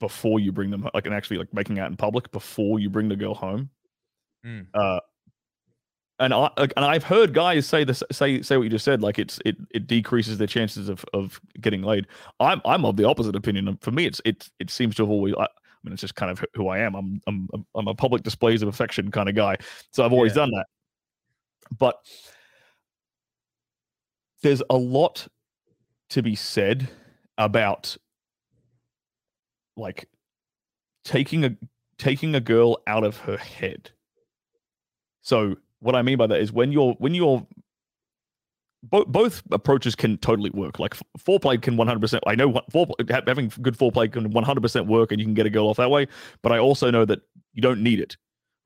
before you bring them like and actually like making out in public before you bring the girl home. Mm. Uh, and I and I've heard guys say this say say what you just said like it's it it decreases their chances of of getting laid. I'm I'm of the opposite opinion. For me, it's it it seems to have always. I, I mean, it's just kind of who I am. I'm I'm I'm a public displays of affection kind of guy, so I've always Yeah. done that. But there's a lot to be said about like taking a taking a girl out of her head. So what I mean by that is when you're when you're both both approaches can totally work. Like foreplay can 100%. I know what having good foreplay can 100% work, and you can get a girl off that way. But I also know that you don't need it,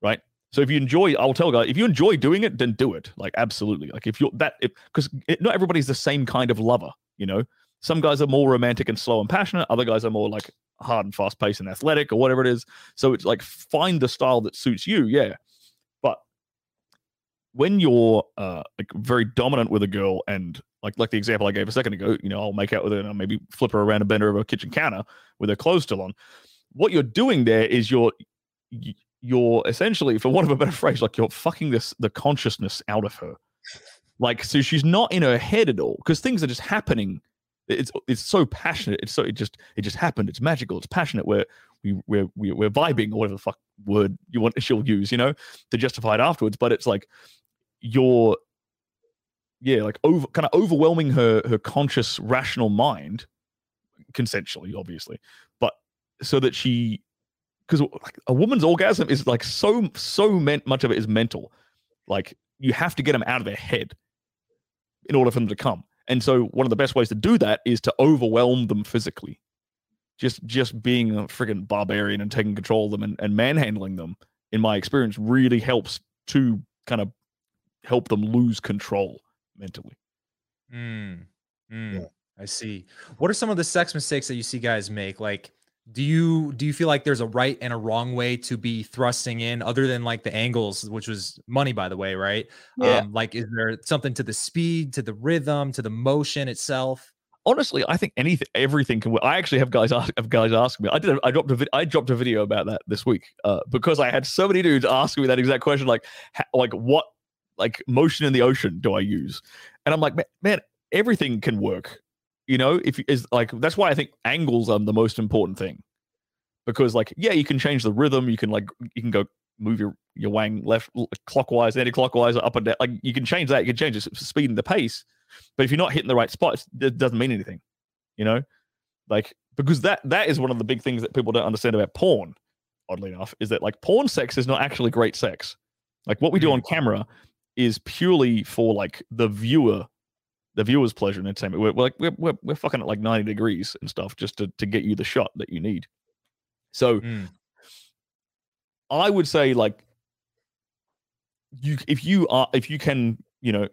right? So if you enjoy, I'll tell guys, if you enjoy doing it, then do it. Like absolutely. Like if you're that, because not everybody's the same kind of lover. You know, some guys are more romantic and slow and passionate. Other guys are more like hard and fast paced and athletic or whatever it is. So it's like find the style that suits you. Yeah, when you're uh like very dominant with a girl and like like the example I gave a second ago, you know, I'll make out with her and I'll maybe flip her around a bend her over a kitchen counter with her clothes still on. What you're doing there is you're you're essentially, for want of a better phrase, like you're fucking this the consciousness out of her. Like so she's not in her head at all because things are just happening. It's it's so passionate. It's so it just it just happened. It's magical. It's passionate. We're we we're we- we're vibing or whatever the fuck word you want she'll use, you know, to justify it afterwards. But it's like you're yeah like over kind of overwhelming her her conscious rational mind consensually obviously but so that she because like a woman's orgasm is like so so meant much of it is mental. Like you have to get them out of their head in order for them to come. And so one of the best ways to do that is to overwhelm them physically. Just just being a friggin' barbarian and taking control of them and, and manhandling them in my experience really helps to kind of help them lose control mentally Mm, mm, Yeah. I see. What are some of the sex mistakes that you see guys make? Like, do you do you feel like there's a right and a wrong way to be thrusting in, other than like the angles, which was money, by the way, right? Yeah. Um, like, is there something to the speed, to the rhythm, to the motion itself? honestly, I think anything, everything can. work. I actually have guys ask, have guys ask me. I did. A, I dropped a vid, I dropped a video about that this week uh, because I had so many dudes asking me that exact question, like, ha, like what, like motion in the ocean do I use? And I'm like, man, man everything can work. You know, if is like that's why I think angles are the most important thing because, like, yeah, you can change the rhythm. You can like you can go move your your wang left clockwise, anti-clockwise, up and down. Like you can change that. You can change the speed and the pace. But if you're not hitting the right spots, it doesn't mean anything, you know? Like, because that that is one of the big things that people don't understand about porn, oddly enough, is that like porn sex is not actually great sex. Like what we do Mm. on camera is purely for like the viewer, the viewer's pleasure and entertainment. We're, we're like we're, we're we're fucking at like 90 degrees and stuff just to to get you the shot that you need. So Mm, I would say like you if you are if you can you know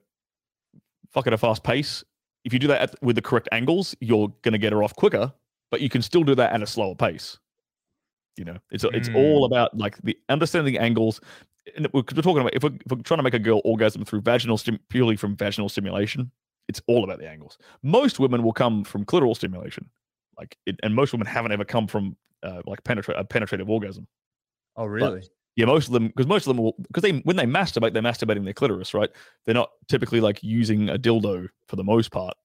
fuck at a fast pace if you do that at, with the correct angles you're gonna get her off quicker but you can still do that at a slower pace you know it's it's all about like the understanding the angles and we're, talking about if we're, if we're trying to make a girl orgasm through vaginal stim- purely from vaginal stimulation it's all about the angles most women will come from clitoral stimulation like it, and most women haven't ever come from uh, like penetrate a penetrative orgasm oh, really? yeah, most of them because most of them will because they when they masturbate, they're masturbating their clitoris, right? They're not typically like using a dildo for the most part.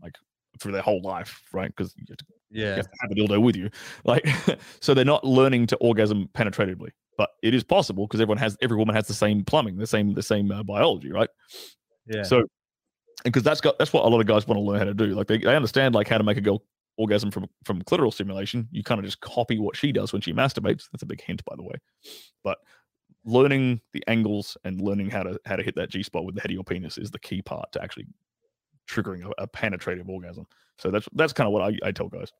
Like for their whole life, right? Because yeah, you have to have a dildo with you, like so they're not learning to orgasm penetratively. But it is possible because everyone has every woman has the same plumbing, the same the same uh, biology, right? yeah. So because that's got that's what a lot of guys want to learn how to do. Like they, they understand like how to make a girl orgasm from from clitoral stimulation. You kind of just copy what she does when she masturbates. That's a big hint, by the way. But learning the angles and learning how to how to hit that G spot with the head of your penis is the key part to actually triggering a, a penetrative orgasm. So that's that's kind of what I, I tell guys.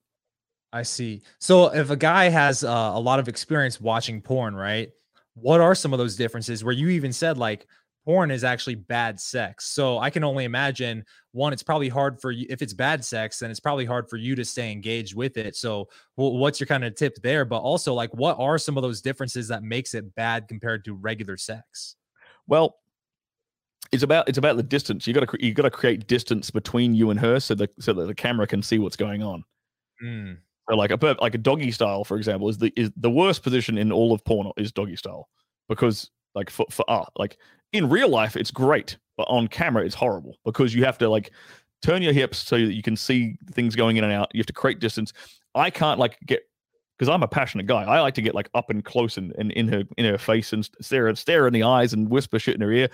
I see. So if a guy has uh, a lot of experience watching porn, right? What are some of those differences where you even said like porn is actually bad sex? So I can only imagine one, it's probably hard for you if it's bad sex, then it's probably hard for you to stay engaged with it. So wh- what's your kind of tip there? But also like what are some of those differences that makes it bad compared to regular sex? Well, it's about it's about the distance. You got to you got to create distance between you and her so that so that the camera can see what's going on. Mm, So like a like a doggy style, for example, is the is the worst position in all of porn is doggy style because like for for art, like in real life it's great, but on camera it's horrible because you have to like turn your hips so that you can see things going in and out. You have to create distance. I can't like get because I'm a passionate guy. I like to get like up and close and, and in her in her face and stare stare in the eyes and whisper shit in her ear.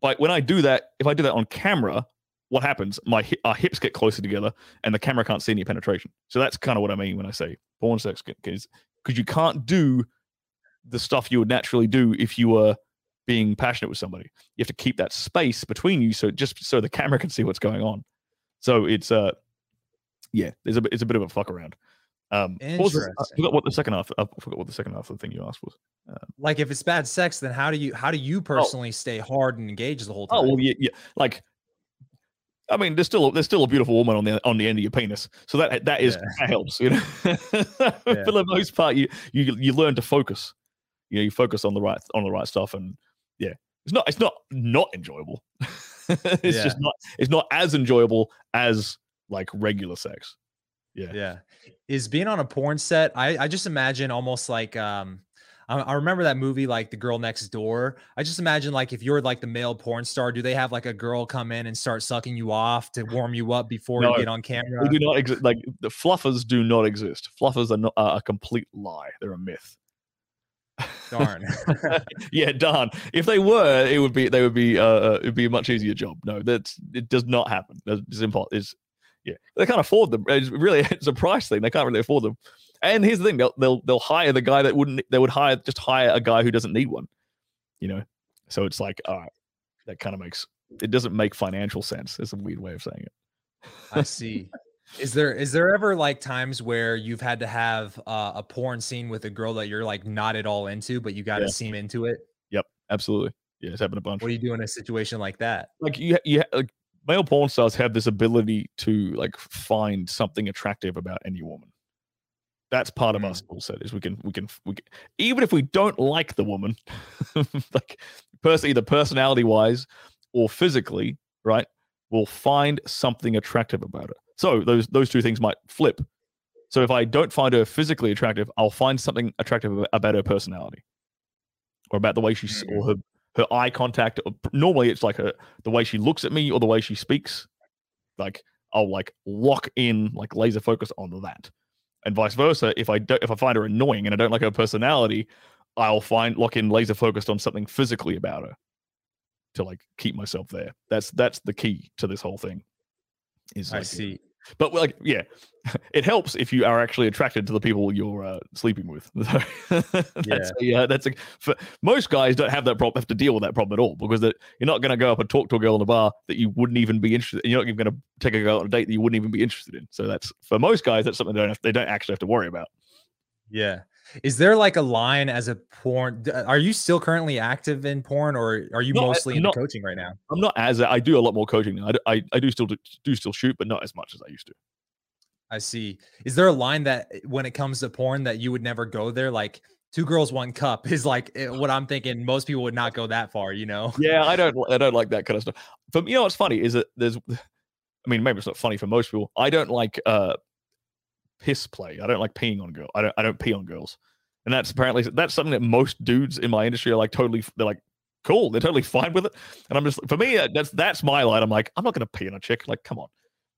But when I do that, if I do that on camera, what happens? My our hips get closer together, and the camera can't see any penetration. So that's kind of what I mean when I say porn sex, because because you can't do the stuff you would naturally do if you were being passionate with somebody. You have to keep that space between you, so just so the camera can see what's going on. So it's uh, yeah, there's a it's a bit of a fuck around. Um, what the- I forgot what the second half. I forgot what the second half of the thing you asked was. like if it's bad sex, then how do you how do you personally stay hard and engaged the whole time? Oh well, yeah, yeah. Like, I mean, there's still there's still a beautiful woman on the on the end of your penis, so that that is Yeah. that helps. You know, for the most part, you you you learn to focus. You know, you focus on the right on the right stuff, and yeah, it's not it's not not enjoyable. it's Yeah. just not it's not as enjoyable as like regular sex. Yeah. Yeah. Is being on a porn set, I, I just imagine almost like um I, I remember that movie like The Girl Next Door. I just imagine like if you're like the male porn star, do they have like a girl come in and start sucking you off to warm you up before No, you get on camera? They do not exist. Like the fluffers do not exist. Fluffers are not are a complete lie. They're a myth. Darn. yeah, darn. If they were, it would be they would be uh, uh it'd be a much easier job. No, that's it does not happen. It's impossible. It's yeah, they can't afford them. It's really it's a price thing. They can't really afford them. And here's the thing: they'll they'll they'll hire the guy that wouldn't. They would hire just hire a guy who doesn't need one. You know, so it's like all right, that kind of makes it doesn't make financial sense. It's a weird way of saying it. I see. Is there is there ever like times where you've had to have uh, a porn scene with a girl that you're like not at all into, but you got to Yeah. seem into it? Yep, absolutely. Yeah, it's happened a bunch. What do you do in a situation like that? like you, you like male porn stars have this ability to like find something attractive about any woman. That's part of our Mm. skill set. Is we can we can we can, even if we don't like the woman, like person either personality wise or physically, right? We'll find something attractive about it. So those those two things might flip. So if I don't find her physically attractive, I'll find something attractive about her personality, or about the way she or her her eye contact. or Normally, it's like her the way she looks at me or the way she speaks. Like I'll like lock in like laser focus on that, and vice versa. If I don't, if I find her annoying and I don't like her personality, I'll find lock in laser focused on something physically about her to like keep myself there. That's that's the key to this whole thing. Is I like, see. But like yeah it helps if you are actually attracted to the people you're uh, sleeping with. That's yeah that's a, for most guys don't have that problem have to deal with that problem at all because that you're not going to go up and talk to a girl in a bar that you wouldn't even be interested you're not even going to take a girl on a date that you wouldn't even be interested in. So that's for most guys that's something they don't have, they don't actually have to worry about. Yeah. Is there like a line as a porn? Are you still currently active in porn or are you No, mostly I'm into not- coaching right now? i'm not as i do a lot more coaching now i do, I, I do still do, do still shoot but not as much as i used to I see. Is there a line that eh, when it comes to porn that you would never go there? Like two girls, one cup is like eh, what I'm thinking. Most people would not go that far, you know? yeah, I don't I don't like that kind of stuff. For you know what's funny is that there's I mean maybe it's not funny for most people. I don't like uh piss play. I don't like peeing on girls. I don't I don't pee on girls. And that's apparently that's something that most dudes in my industry are like totally they're like cool. They're totally fine with it. And I'm just for me uh, that's that's my line. I'm like I'm not going to pee on a chick. Like come on.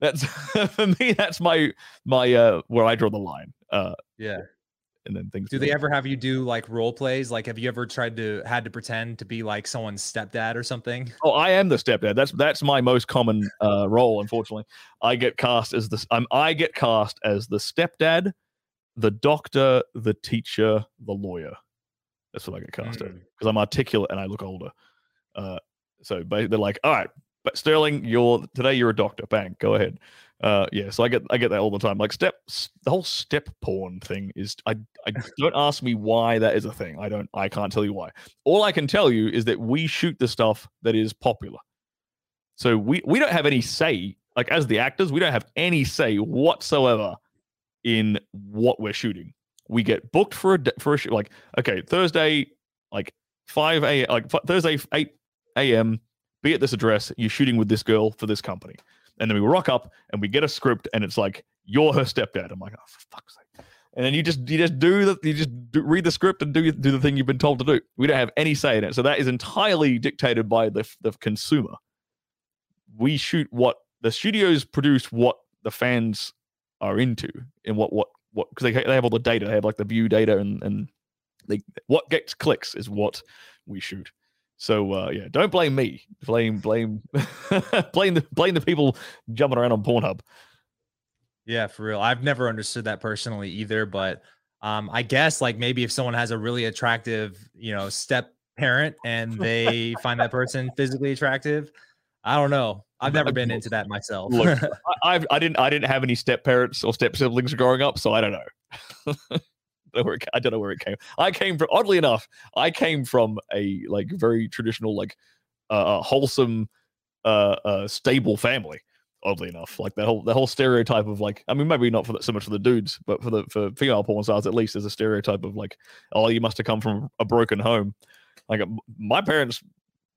That's for me. That's my my uh where I draw the line. Uh, yeah. And then things. Do they ever have you do like role plays? Like, have you ever tried to had to pretend to be like someone's stepdad or something? Oh, I am the stepdad. That's that's my most common uh role. Unfortunately, I get cast as the I'm I get cast as the stepdad, the doctor, the teacher, the lawyer. That's what I get cast mm. as because I'm articulate and I look older. Uh, so they're like, all right, but Sterling, you're today you're a doctor. Bang, go ahead. Uh, yeah, so I get I get that all the time. Like step, the whole step porn thing is. I I don't ask me why that is a thing. I don't. I can't tell you why. All I can tell you is that we shoot the stuff that is popular. So we we don't have any say. Like as the actors, we don't have any say whatsoever in what we're shooting. We get booked for a for a shoot. Like okay, Thursday, like five a like Thursday eight a.m be at this address. You're shooting with this girl for this company. And then we rock up and we get a script and it's like, you're her stepdad. I'm like, oh, for fuck's sake. And then you just you just do the you just do, read the script and do do the thing you've been told to do. We don't have any say in it, so that is entirely dictated by the the consumer. We shoot what the studios produce, what the fans are into, and what what what because they they have all the data, they have like the view data, and and they what gets clicks is what we shoot. So uh, yeah, don't blame me. Blame blame blame the blame the people jumping around on Pornhub. Yeah, for real. I've never understood that personally either, but um, I guess like maybe if someone has a really attractive, you know, step parent and they find that person physically attractive, I don't know. I've never been into that myself. Look, I, I didn't I didn't have any step parents or step siblings growing up, so I don't know. Know where it, I don't know where it came. I came from oddly enough, I came from a like very traditional, like uh, wholesome, uh, uh, stable family. Oddly enough, like that whole the whole stereotype of like, I mean, maybe not for the, so much for the dudes, but for the for female porn stars at least, there's a stereotype of like, oh, you must have come from a broken home. Like my parents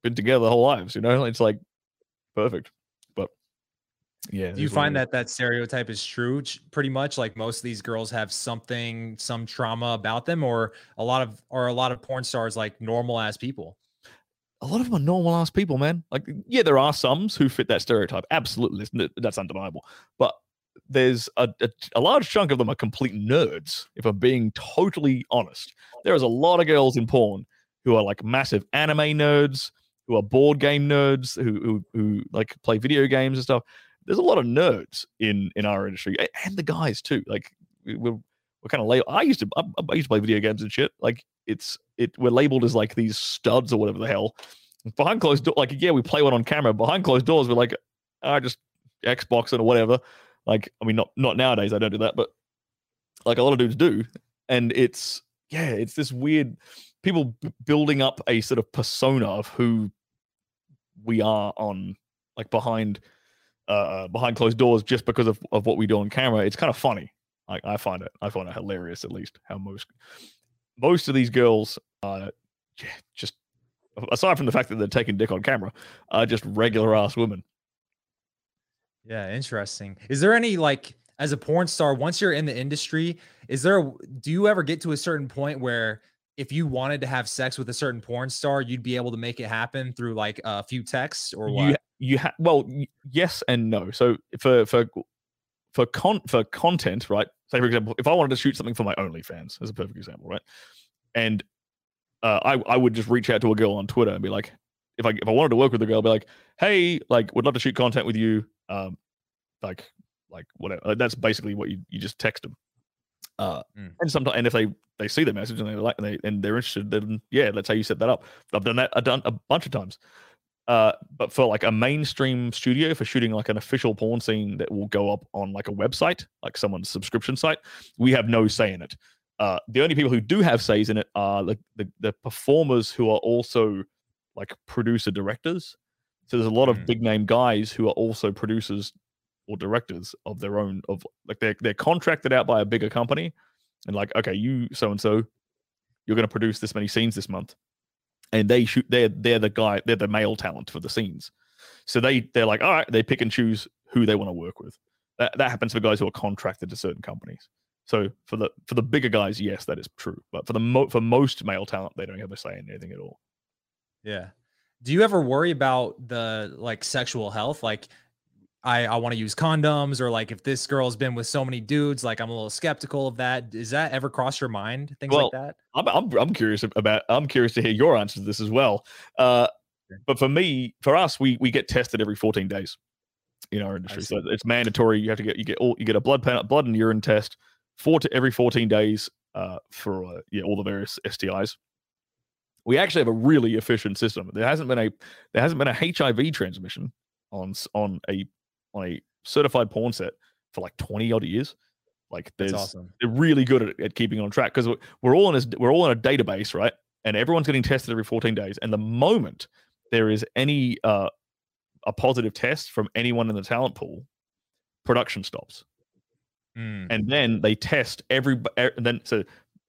been together their whole lives, you know. It's like perfect. Yeah. Do you find that that stereotype is true pretty much like most of these girls have something some trauma about them or a lot of or a lot of porn stars like normal ass people? A lot of them are normal ass people, man. Like yeah, there are some who fit that stereotype. Absolutely. That's undeniable. But there's a, a, a, large chunk of them are complete nerds, if I'm being totally honest. There is a lot of girls in porn who are like massive anime nerds, who are board game nerds, who who, who like play video games and stuff there's a lot of nerds in in our industry and the guys too. Like we're we're kind of labeled. I used to I, I, used to play video games and shit. Like it's it we're labeled as like these studs or whatever the hell. Behind closed doors, like yeah, we play one on camera. Behind closed doors, we're like, I just Xbox or whatever. Like I mean, not not nowadays. I don't do that, but like a lot of dudes do, and it's yeah, it's this weird people b- building up a sort of persona of who we are on like behind uh, uh, behind closed doors just because of, of what we do on camera. It's kind of funny. Like I find it, I find it hilarious. At least how most most of these girls are yeah, just aside from the fact that they're taking dick on camera, are just regular ass women. Yeah, interesting. Is there any like as a porn star once you're in the industry? Is there do you ever get to a certain point where if you wanted to have sex with a certain porn star, you'd be able to make it happen through like a few texts or what? You, you have well, yes and no. So for for for con for content, right? Say for example, if I wanted to shoot something for my OnlyFans, as a perfect example, right? And uh, I I would just reach out to a girl on Twitter and be like, if I if I wanted to work with a girl, I'd be like, hey, like, would love to shoot content with you, um, like like whatever. Like, that's basically what you you just text them. Uh, mm. and sometimes, and if they they see the message and they like and they and they're interested, then yeah, that's how you set that up. I've done that. I've done a bunch of times. Uh, but for like a mainstream studio for shooting like an official porn scene that will go up on like a website, like someone's subscription site, we have no say in it. Uh, the only people who do have says in it are the, the, the performers who are also like producer directors. So there's a lot of mm. big name guys who are also producers or directors of their own of like they're they're contracted out by a bigger company and like okay you so and so you're going to produce this many scenes this month and they shoot they're they're the guy they're the male talent for the scenes. So they they're like all right they pick and choose who they want to work with. That, that happens for guys who are contracted to certain companies. So for the for the bigger guys yes that is true. But for the mo- for most male talent they don't have a say in anything at all. Yeah. Do you ever worry about the like sexual health? Like I, I want to use condoms or like if this girl's been with so many dudes, like I'm a little skeptical of that. Does that ever cross your mind? Things well, like that? I'm, I'm, I'm curious about, I'm curious to hear your answer to this as well. Uh, but for me, for us, we, we get tested every 14 days in our industry. So it's mandatory. You have to get, you get all, you get a blood, blood and urine test four to every 14 days uh, for uh, yeah, all the various STIs. We actually have a really efficient system. There hasn't been a, there hasn't been a HIV transmission on, on a on a certified porn set for like 20 odd years. Like there's awesome. they're really good at, at keeping on track because we're all in a we're all in a database, right? And everyone's getting tested every 14 days. And the moment there is any uh a positive test from anyone in the talent pool, production stops. Mm. And then they test every and then so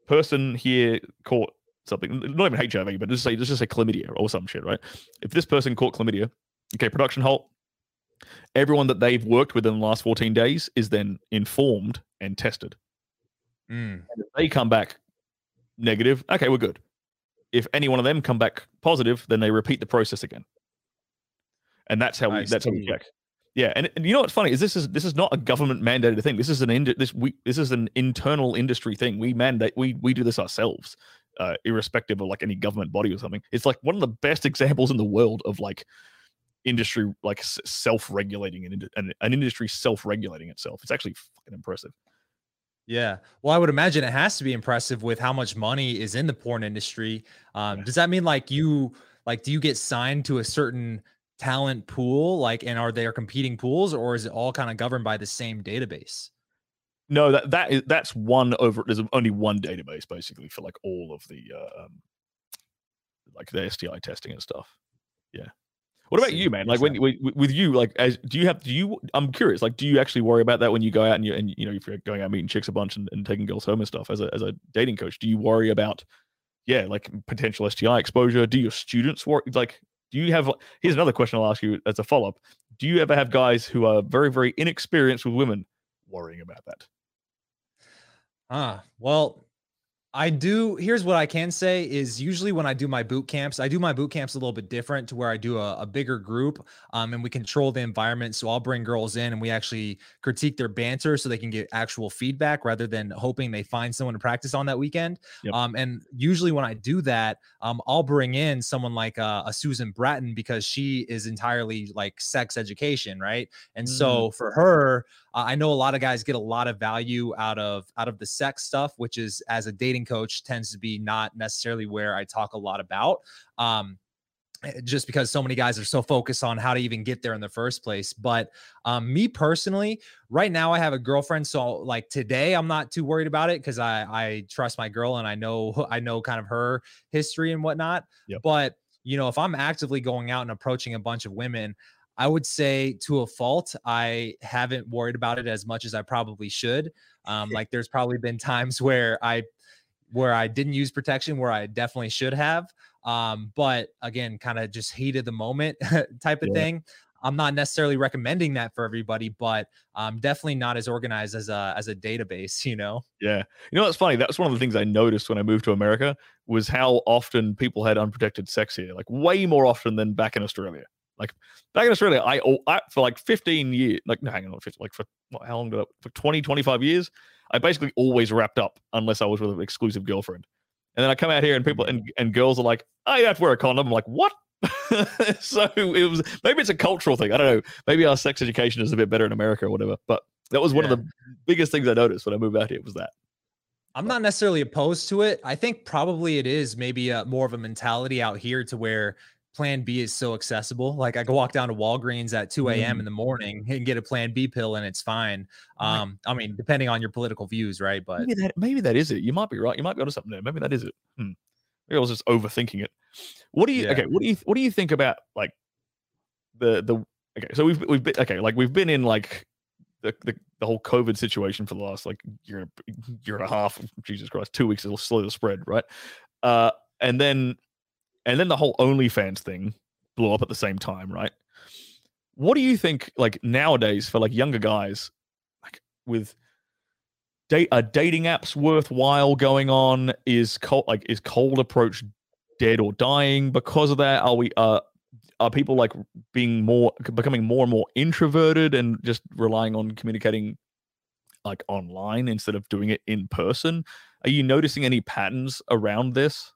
person here caught something, not even HIV, but just say just say chlamydia or some shit, right? If this person caught chlamydia, okay, production halt, everyone that they've worked with in the last 14 days is then informed and tested. Mm. And if they come back negative, okay, we're good. If any one of them come back positive, then they repeat the process again. And that's how we that's see. how we check. Yeah, and, and, you know what's funny is this is this is not a government mandated thing. This is an ind- this we this is an internal industry thing. We mandate we we do this ourselves, uh, irrespective of like any government body or something. It's like one of the best examples in the world of like industry like self-regulating and an, an industry self-regulating itself. It's actually fucking impressive. Yeah. Well, I would imagine it has to be impressive with how much money is in the porn industry. Um, yeah. Does that mean like you like do you get signed to a certain talent pool like and are there competing pools or is it all kind of governed by the same database? No, that that is that's one over. There's only one database basically for like all of the uh, um, like the STI testing and stuff. Yeah. What about you, man? Like when with you, like as do you have do you? I'm curious. Like, do you actually worry about that when you go out and you and you know if you're going out meeting chicks a bunch and, and taking girls home and stuff as a as a dating coach? Do you worry about yeah like potential STI exposure? Do your students work like? Do you have? Here's another question I'll ask you as a follow up. Do you ever have guys who are very very inexperienced with women worrying about that? Ah, well, I do. Here's what I can say is usually when I do my boot camps, I do my boot camps a little bit different to where I do a, a, bigger group um, and we control the environment. So I'll bring girls in and we actually critique their banter so they can get actual feedback rather than hoping they find someone to practice on that weekend. Yep. Um, and usually when I do that, um, I'll bring in someone like uh, a Susan Bratton because she is entirely like sex education, right? And mm. so for her, uh, I know a lot of guys get a lot of value out of out of the sex stuff, which is as a dating coach tends to be not necessarily where I talk a lot about. Um, eh, just because so many guys are so focused on how to even get there in the first place. But um, me personally, right now I have a girlfriend, so like today I'm not too worried about it because I I trust my girl and I know I know kind of her history and whatnot. Yep. But you know, if I'm actively going out and approaching a bunch of women, I would say to a fault, I haven't worried about it as much as I probably should. Um, like there's probably been times where I where I didn't use protection where I definitely should have. Um, but again, kind of just heat of the moment type of yeah. thing. I'm not necessarily recommending that for everybody, but um, definitely not as organized as a as a database. You know. Yeah, you know what's funny? That's one of the things I noticed when I moved to America was how often people had unprotected sex here, like way more often than back in Australia. Like back in Australia, I, I for like 15 years, like no, hang on, 15, like for what, how long did I, for 20, 25 years, I basically always wrapped up unless I was with an exclusive girlfriend. And then I come out here and people mm. and, and girls are like, oh, you have to wear a condom. I'm like, what? so it was maybe it's a cultural thing. I don't know. Maybe our sex education is a bit better in America or whatever. But that was one yeah. of the biggest things I noticed when I moved out here was that. I'm not necessarily opposed to it. I think probably it is maybe a, more of a mentality out here to where plan B is so accessible. Like I can walk down to Walgreens at 2 a.m. Mm. in the morning and get a plan B pill and it's fine. Um, I mean, depending on your political views, right? But maybe that maybe that is it. You might be right. You might be onto something there. Maybe that is it. Hmm. Maybe I was just overthinking it. What do you yeah. okay? What do you what do you think about like the the okay? So we've we've been okay, like we've been in like the, the, the whole COVID situation for the last like year year and a half. Jesus Christ, two weeks it'll slow the spread, right? Uh, and then and then the whole OnlyFans thing blew up at the same time, right? What do you think, like nowadays, for like younger guys, like with date, are dating apps worthwhile going on? Is cold, like is cold approach dead or dying because of that? Are we uh are people like being more becoming more and more introverted and just relying on communicating like online instead of doing it in person are you noticing any patterns around this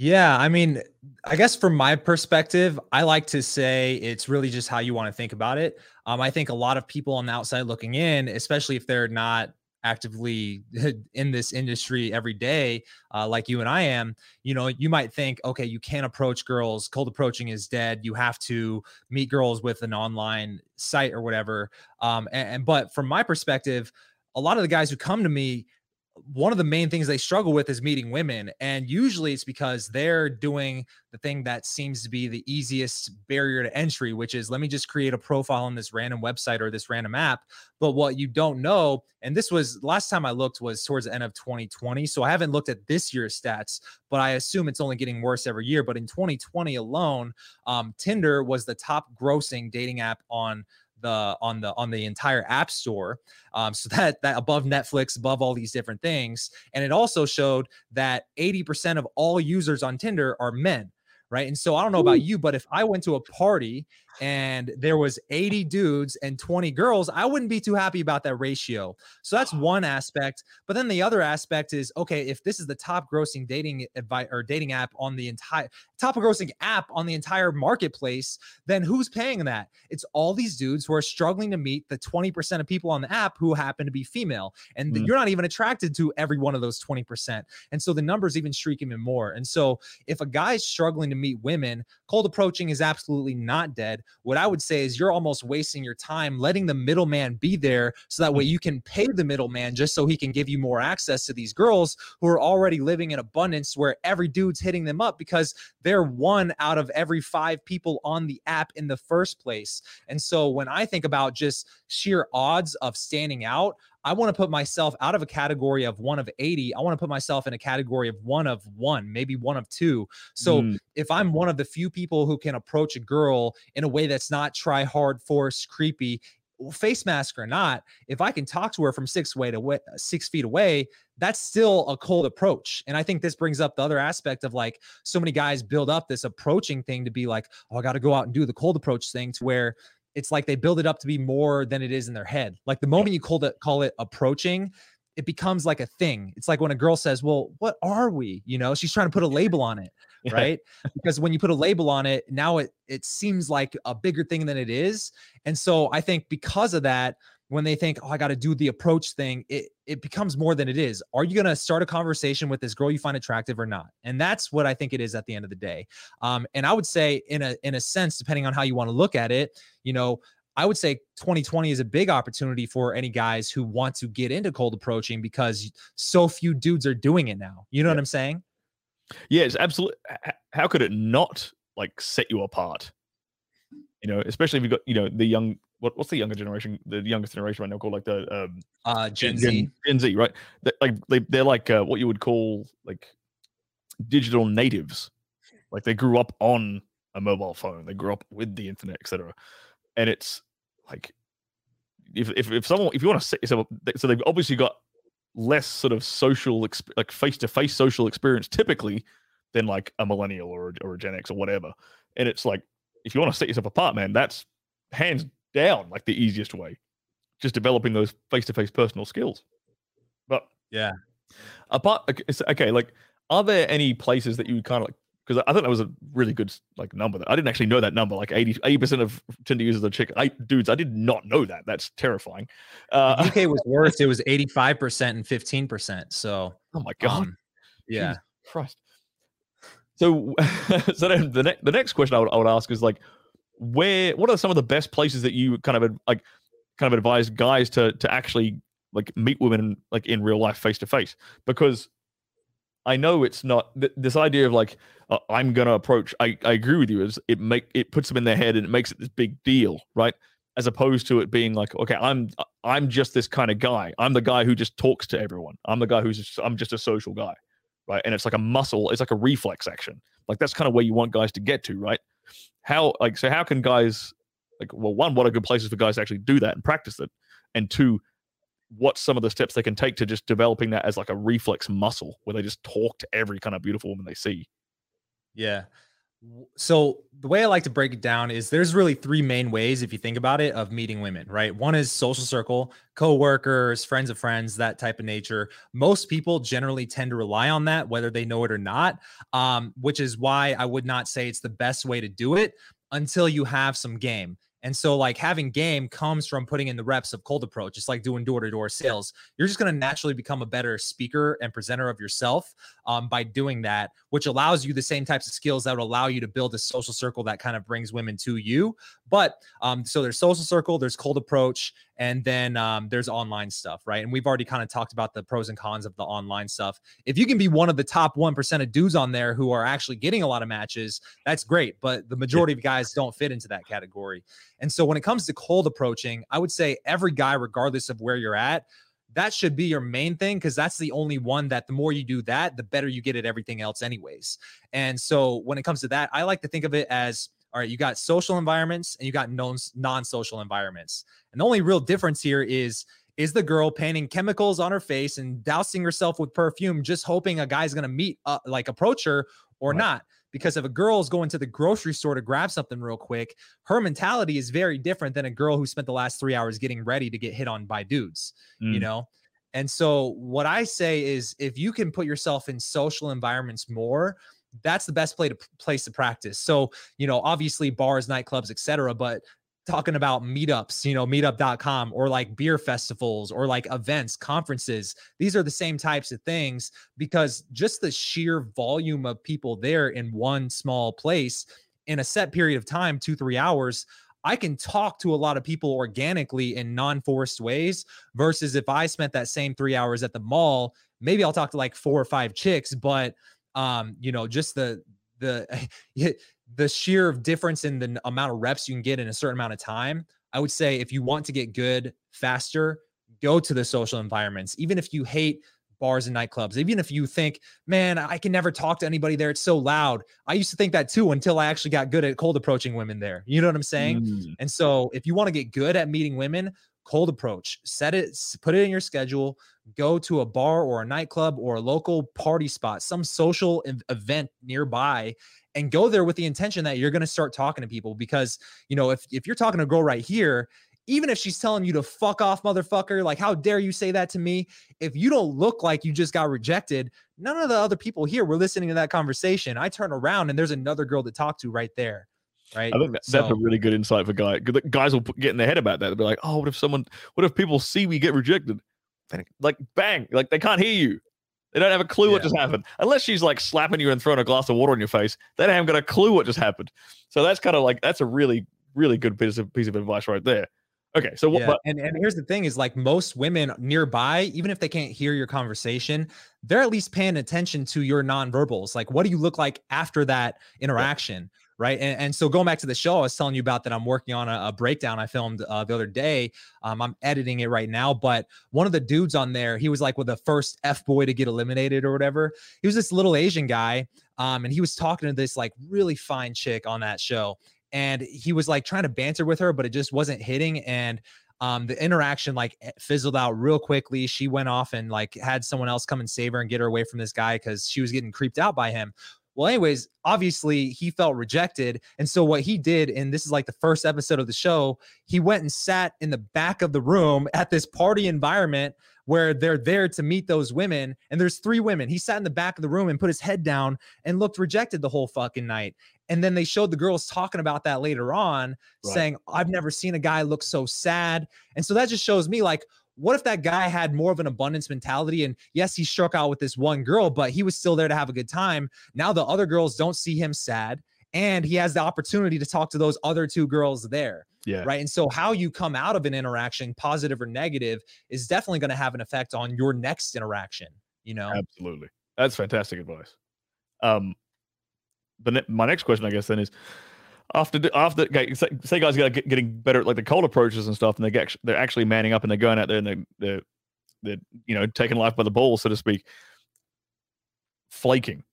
yeah, I mean, I guess from my perspective, I like to say it's really just how you want to think about it. Um, I think a lot of people on the outside looking in, especially if they're not actively in this industry every day, uh, like you and I am, you know, you might think, okay, you can't approach girls. Cold approaching is dead. You have to meet girls with an online site or whatever. Um, and, and but from my perspective, a lot of the guys who come to me one of the main things they struggle with is meeting women. And usually it's because they're doing the thing that seems to be the easiest barrier to entry, which is let me just create a profile on this random website or this random app. But what you don't know, and this was last time I looked was towards the end of 2020. So I haven't looked at this year's stats, but I assume it's only getting worse every year. But in 2020 alone, um, Tinder was the top grossing dating app on the on the on the entire app store um, so that that above netflix above all these different things and it also showed that 80% of all users on tinder are men right? And so i don't know about you but if i went to a party and there was 80 dudes and 20 girls i wouldn't be too happy about that ratio. So that's one aspect but then the other aspect is okay if this is the top grossing dating advice or dating app on the entire top grossing app on the entire marketplace then who's paying that? It's all these dudes who are struggling to meet the 20% of people on the app who happen to be female and mm. you're not even attracted to every one of those 20% and so the numbers even streak even more and so if a guy's struggling to meet women cold approaching is absolutely not dead. What I would say is you're almost wasting your time letting the middleman be there so that way you can pay the middleman just so he can give you more access to these girls who are already living in abundance where every dude's hitting them up because they're one out of every five people on the app in the first place. And so when I think about just sheer odds of standing out, I want to put myself out of a category of one of 80. I want to put myself in a category of one of one, maybe one of two. So mm. if I'm one of the few people who can approach a girl in a way that's not try hard, force, creepy, face mask or not, if I can talk to her from six way to six feet away, that's still a cold approach. And I think this brings up the other aspect of like so many guys build up this approaching thing to be like, oh, I got to go out and do the cold approach thing to where it's like they build it up to be more than it is in their head. Like the moment you call it call it approaching, it becomes like a thing. It's like when a girl says, "Well, what are we?" You know, she's trying to put a label on it, yeah. right? because when you put a label on it, now it it seems like a bigger thing than it is. And so I think because of that, when they think, oh, I got to do the approach thing, it it becomes more than it is. Are you going to start a conversation with this girl you find attractive or not? And that's what I think it is at the end of the day. Um, and I would say, in a in a sense, depending on how you want to look at it, you know, I would say 2020 is a big opportunity for any guys who want to get into cold approaching because so few dudes are doing it now. You know yeah. what I'm saying? Yeah, it's absolutely. How could it not like set you apart? You know, especially if you've got you know the young what, what's the younger generation, the youngest generation right now called like the um, uh, Gen, Gen Z. Gen Z, right? They're like they, they're like uh, what you would call like digital natives. Like they grew up on a mobile phone, they grew up with the internet, etc. And it's like if if if someone if you want to set yourself so they've obviously got less sort of social like face to face social experience typically than like a millennial or or a Gen X or whatever. And it's like if you want to set yourself apart, man, that's hands down like the easiest way. Just developing those face to face personal skills. But yeah, apart okay, like are there any places that you kind of like because I thought that was a really good like number. I didn't actually know that number. Like 80 percent of Tinder users are chick. I dudes, I did not know that. That's terrifying. Uh, UK was worse. It was 85 percent and 15 percent. So oh my god, um, yeah, Jesus Christ. So, so then the next the next question I would, I would ask is like, where what are some of the best places that you kind of like kind of advise guys to to actually like meet women like in real life face to face because I know it's not th- this idea of like uh, I'm gonna approach. I, I agree with you. Is it make it puts them in their head and it makes it this big deal, right? As opposed to it being like, okay, I'm I'm just this kind of guy. I'm the guy who just talks to everyone. I'm the guy who's just, I'm just a social guy, right? And it's like a muscle. It's like a reflex action. Like that's kind of where you want guys to get to, right? how like so how can guys like well one what are good places for guys to actually do that and practice it and two what's some of the steps they can take to just developing that as like a reflex muscle where they just talk to every kind of beautiful woman they see yeah So the way I like to break it down is there's really three main ways, if you think about it, of meeting women, right? One is social circle, co-workers, friends of friends, that type of nature. Most people generally tend to rely on that, whether they know it or not. Um, which is why I would not say it's the best way to do it until you have some game. And so, like having game comes from putting in the reps of cold approach, It's like doing door to door sales. You're just going to naturally become a better speaker and presenter of yourself um, by doing that, which allows you the same types of skills that would allow you to build a social circle that kind of brings women to you. But um, so there's social circle, there's cold approach, and then um, there's online stuff, right? And we've already kind of talked about the pros and cons of the online stuff. If you can be one of the top 1% of dudes on there who are actually getting a lot of matches, that's great. But the majority of guys don't fit into that category. And so when it comes to cold approaching, I would say every guy, regardless of where you're at, that should be your main thing because that's the only one that the more you do that, the better you get at everything else, anyways. And so when it comes to that, I like to think of it as all right, you got social environments and you got non social environments. And the only real difference here is is the girl painting chemicals on her face and dousing herself with perfume, just hoping a guy's gonna meet, uh, like approach her or right. not. Because if a girl is going to the grocery store to grab something real quick, her mentality is very different than a girl who spent the last three hours getting ready to get hit on by dudes, mm. you know? And so, what I say is if you can put yourself in social environments more, that's the best play to place to practice. So, you know, obviously bars, nightclubs, etc. But talking about meetups, you know, meetup.com or like beer festivals or like events, conferences. These are the same types of things because just the sheer volume of people there in one small place in a set period of time, two, three hours. I can talk to a lot of people organically in non forced ways versus if I spent that same three hours at the mall, maybe I'll talk to like four or five chicks, but um, you know, just the the the sheer difference in the amount of reps you can get in a certain amount of time. I would say if you want to get good faster, go to the social environments. Even if you hate bars and nightclubs, even if you think, man, I can never talk to anybody there. It's so loud. I used to think that too until I actually got good at cold approaching women there. You know what I'm saying? Mm. And so if you want to get good at meeting women, cold approach, set it, put it in your schedule, go to a bar or a nightclub or a local party spot, some social event nearby and go there with the intention that you're going to start talking to people because you know if if you're talking to a girl right here even if she's telling you to fuck off motherfucker like how dare you say that to me? if you don't look like you just got rejected none of the other people here were listening to that conversation. I turn around and there's another girl to talk to right there right? I think that, so, that's a really good insight for guys guys will get in their head about that. They'll be like oh what if someone what if people see we get rejected like bang, like they can't hear you. They don't have a clue yeah. what just happened. Unless she's like slapping you and throwing a glass of water on your face, then they haven't got a clue what just happened. So that's kind of like that's a really, really good piece of piece of advice right there. Okay, so what? Yeah. But, and and here's the thing: is like most women nearby, even if they can't hear your conversation, they're at least paying attention to your nonverbals. Like, what do you look like after that interaction? Right? And, and, so going back to the show, I was telling you about that I'm working on a, a breakdown I filmed uh, the other day. Um, I'm editing it right now, but one of the dudes on there, he was like with the first F boy to get eliminated or whatever. He was this little Asian guy, um, and he was talking to this like really fine chick on that show, and he was like trying to banter with her, but it just wasn't hitting. And um, the interaction like eh, fizzled out real quickly. She went off and like had someone else come and save her and get her away from this guy because she was getting creeped out by him. Well, anyways, obviously he felt rejected. And so what he did, and this is like the first episode of the show, he went and sat in the back of the room at this party environment where they're there to meet those women. And there's three women. He sat in the back of the room and put his head down and looked rejected the whole fucking night. And then they showed the girls talking about that later on, right. saying, I've never seen a guy look so sad. And so that just shows me like, what if that guy had more of an abundance mentality? And yes, he struck out with this one girl, but he was still there to have a good time. Now the other girls don't see him sad, and he has the opportunity to talk to those other two girls there. Yeah. Right. And so, how you come out of an interaction, positive or negative, is definitely going to have an effect on your next interaction. You know, absolutely. That's fantastic advice. Um, but my next question, I guess, then is after after say, say guys are getting better at like the cold approaches and stuff, and they get they're actually manning up and they're going out there and they're they're, they're you know taking life by the balls, so to speak. Flaking.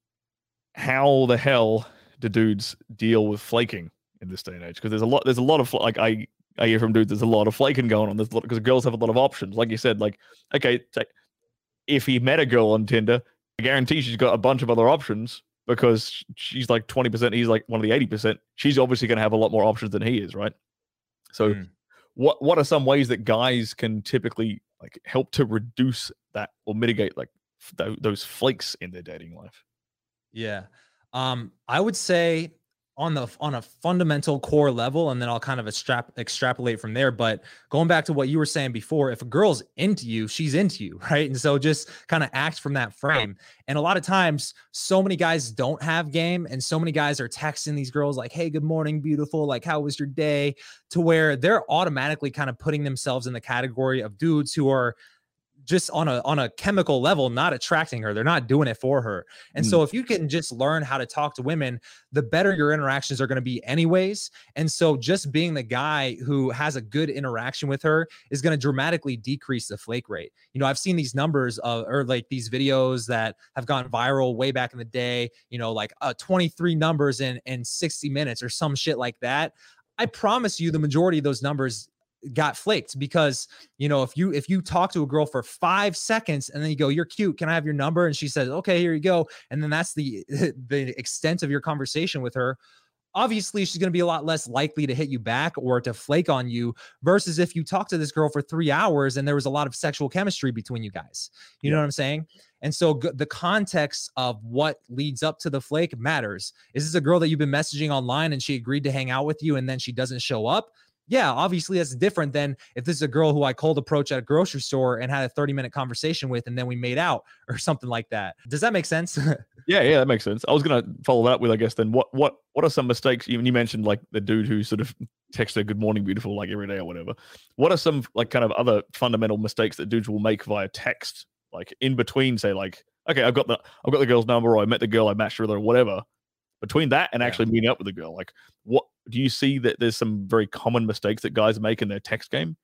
How the hell do dudes deal with flaking in this day and age? Because there's a lot there's a lot of like I I hear from dudes there's a lot of flaking going on. There's a lot because girls have a lot of options. Like you said, like okay, if he met a girl on Tinder, I guarantee she's got a bunch of other options because she's like 20%, he's like one of the 80%. She's obviously going to have a lot more options than he is, right? So, mm. what what are some ways that guys can typically like help to reduce that or mitigate like th- those flakes in their dating life? Yeah. Um, I would say on the on a fundamental core level and then I'll kind of extrap, extrapolate from there. But going back to what you were saying before if a girl's into you she's into you right? And so just kind of act from that frame. And a lot of times so many guys don't have game and so many guys are texting these girls like hey good morning beautiful. Like how was your day? To where they're automatically kind of putting themselves in the category of dudes who are just on a on a chemical level not attracting her. They're not doing it for her. And mm. so if you can just learn how to talk to women the better your interactions are going to be anyways. And so just being the guy who has a good interaction with her is going to dramatically decrease the flake rate. You know i've seen these numbers of or like these videos that have gone viral way back in the day you know like uh, 23 numbers in in 60 minutes or some shit like that. I promise you the majority of those numbers got flaked because you know if you if you talk to a girl for five seconds and then you go you're cute can i have your number? and she says okay here you go. and then that's the the extent of your conversation with her obviously she's going to be a lot less likely to hit you back or to flake on you versus if you talk to this girl for three hours and there was a lot of sexual chemistry between you guys you yeah. know what i'm saying? And so g- the context of what leads up to the flake matters. Is this a girl that you've been messaging online and she agreed to hang out with you and then she doesn't show up yeah, obviously that's different than if this is a girl who I cold approach at a grocery store and had a 30 minute conversation with and then we made out or something like that. Does that make sense? yeah, yeah, that makes sense. I was gonna follow that up with I guess then what what what are some mistakes even you mentioned like the dude who sort of texted good morning beautiful like every day or whatever. What are some like kind of other fundamental mistakes that dudes will make via text like in between say like okay, I've got the I've got the girl's number or I met the girl I matched with her or whatever between that and actually meeting up with the girl like what do you see that there's some very common mistakes that guys make in their text game?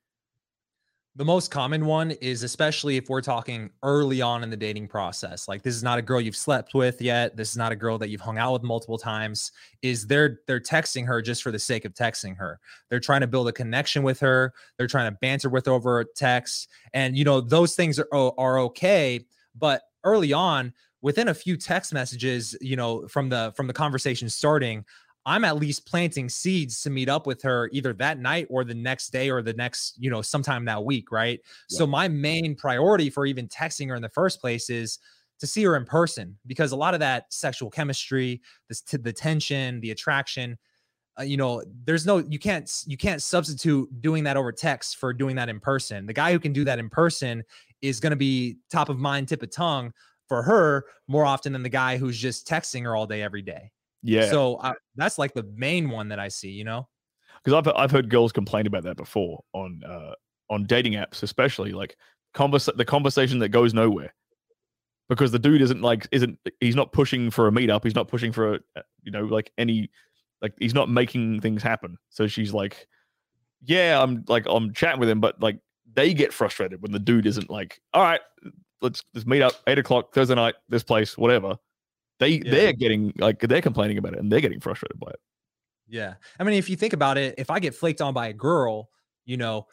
The most common one is especially if we're talking early on in the dating process like this is not a girl you've slept with yet this is not a girl that you've hung out with multiple times is they're they're texting her just for the sake of texting her. They're trying to build a connection with her they're trying to banter with over text and you know those things are oh, are okay but early on within a few text messages, you know, from the from the conversation starting, I'm at least planting seeds to meet up with her either that night or the next day or the next, you know, sometime that week, right? Yeah. So my main priority for even texting her in the first place is to see her in person because a lot of that sexual chemistry, this t- the tension, the attraction, uh, you know, there's no you can't you can't substitute doing that over text for doing that in person. The guy who can do that in person is going to be top of mind, tip of tongue for her more often than the guy who's just texting her all day every day. Yeah. So I, that's like the main one that I see, you know? Because I've I've heard girls complain about that before on uh on dating apps, especially like converse the conversation that goes nowhere. Because the dude isn't like isn't he's not pushing for a meetup, he's not pushing for a you know like any like he's not making things happen. So she's like, yeah, I'm like I'm chatting with him, but like they get frustrated when the dude isn't like, all right, let's let's meet up eight o'clock Thursday night, this place, whatever. They yeah. they're getting like they're complaining about it and they're getting frustrated by it. Yeah, I mean, if you think about it, if I get flaked on by a girl, you know,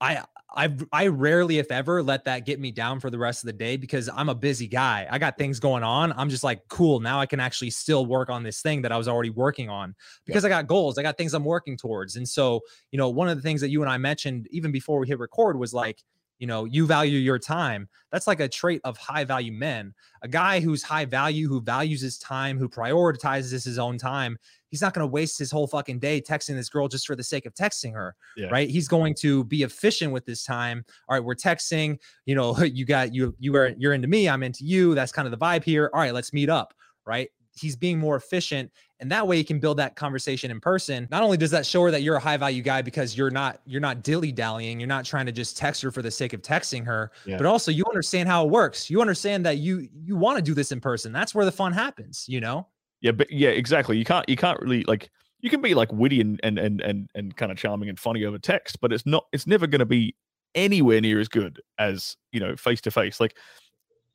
I I I rarely, if ever, let that get me down for the rest of the day because I'm a busy guy. I got things going on. I'm just like, cool. Now I can actually still work on this thing that I was already working on because yeah. I got goals. I got things I'm working towards. And so, you know, one of the things that you and I mentioned even before we hit record was like, you know you value your time that's like a trait of high value men. A guy who's high value who values his time who prioritizes his own time he's not going to waste his whole fucking day texting this girl just for the sake of texting her yeah. right? He's going to be efficient with this time. All right we're texting you know you got you you are you're into me i'm into you that's kind of the vibe here all right let's meet up right? He's being more efficient and that way you can build that conversation in person. Not only does that show her that you're a high value guy because you're not you're not dilly dallying you're not trying to just text her for the sake of texting her yeah. but also you understand how it works. You understand that you you want to do this in person. That's where the fun happens you know? Yeah but yeah exactly. You can't you can't really like you can be like witty and and and and, and kind of charming and funny over text but it's not it's never going to be anywhere near as good as you know face to face. Like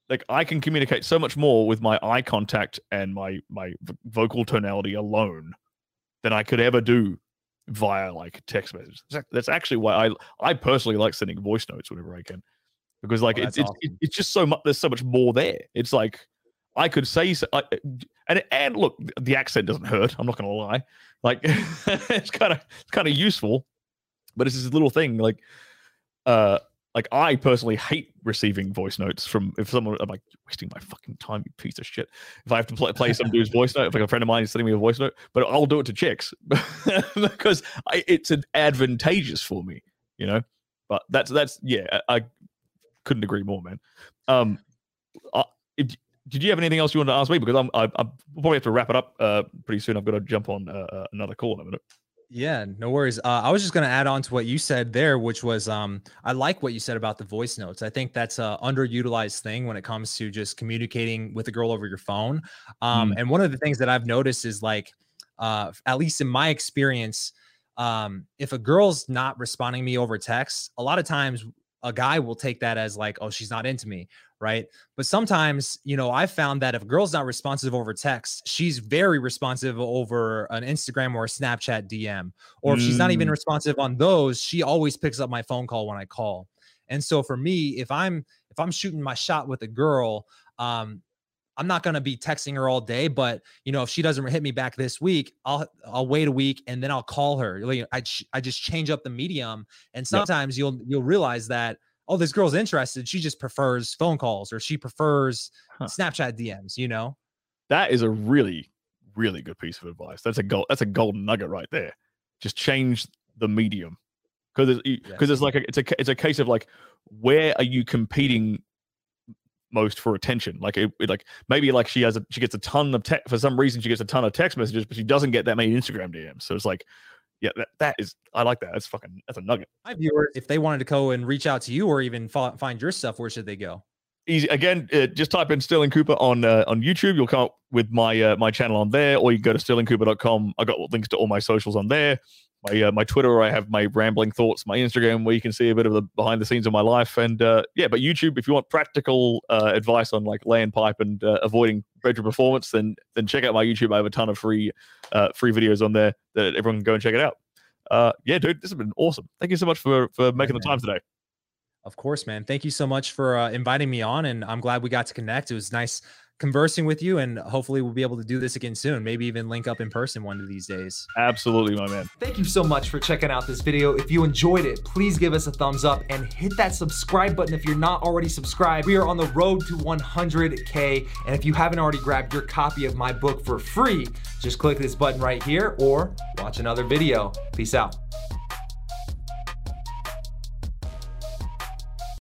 like I can communicate so much more with my eye contact and my my vocal tonality alone than I could ever do via like text messages. That's actually why I I personally like sending voice notes whenever I can because like oh, it's, awesome. it's it's just so much there's so much more there. It's like I could say I, and and look, the accent doesn't hurt. I'm not gonna lie. Like it's kind of it's kind of useful, but it's this little thing. Like, uh, like I personally hate receiving voice notes from if someone I'm like wasting my fucking time, you piece of shit. If I have to play, play some dude's voice note, if like a friend of mine is sending me a voice note, but I'll do it to chicks because I, it's advantageous for me, you know. But that's that's yeah, I, I couldn't agree more, man. Um, I, did you have anything else you wanted to ask me? Because I'm I, I probably have to wrap it up uh pretty soon. I've got to jump on uh, uh another call in a minute. Yeah, no worries. Uh, I was just going to add on to what you said there, which was um, I like what you said about the voice notes. I think that's a underutilized thing when it comes to just communicating with a girl over your phone. Um, mm. And one of the things that I've noticed is like, uh, at least in my experience, um, if a girl's not responding me over text, a lot of times a guy will take that as like, oh, she's not into me, right? But sometimes, you know, I've found that if a girl's not responsive over text, she's very responsive over an Instagram or a Snapchat DM. Or if mm. she's not even mm. responsive on those, she always picks up my phone call when I call. And so for me, if I'm if I'm shooting my shot with a girl, um, I'm not going to be texting her all day, but you know, if she doesn't hit me back this week, I'll I'll wait a week and then I'll call her. I I just change up the medium, and sometimes yep. you'll you'll realize that oh, this girl's interested. She just prefers phone calls or she prefers huh. Snapchat DMs. You know, that is a really really good piece of advice. That's a gold. That's a golden nugget right there. Just change the medium because because yes. it's like a, it's a it's a case of like where are you competing most for attention. Like it, it, like maybe like she has a she gets a ton of text for some reason she gets a ton of text messages, but she doesn't get that many Instagram DMs. So it's like, yeah, that, that is I like that. That's fucking that's a nugget. My viewers, if they wanted to go and reach out to you or even find your stuff, where should they go? Easy again. Uh, just type in Sterling Cooper on uh, on YouTube. You'll come up with my uh, my channel on there, or you go to sterlingcooper.com. I got links to all my socials on there my uh, my Twitter, where I have my rambling thoughts, my Instagram, where you can see a bit of the behind the scenes of my life, and uh, yeah. But YouTube, if you want practical uh, advice on like laying pipe and uh, avoiding bedroom performance, then then check out my YouTube. I have a ton of free uh, free videos on there that everyone can go and check it out. Uh, yeah, dude, this has been awesome. Thank you so much for for making the time today. Of course, man. Thank you so much for inviting me on, and I'm glad we got to connect. It was nice conversing with you and hopefully we'll be able to do this again soon maybe even link up in person one of these days. Absolutely my man. Thank you so much for checking out this video. If you enjoyed it please give us a thumbs up and hit that subscribe button if you're not already subscribed. We are on the road to 100k and if you haven't already grabbed your copy of my book for free just click this button right here or watch another video. Peace out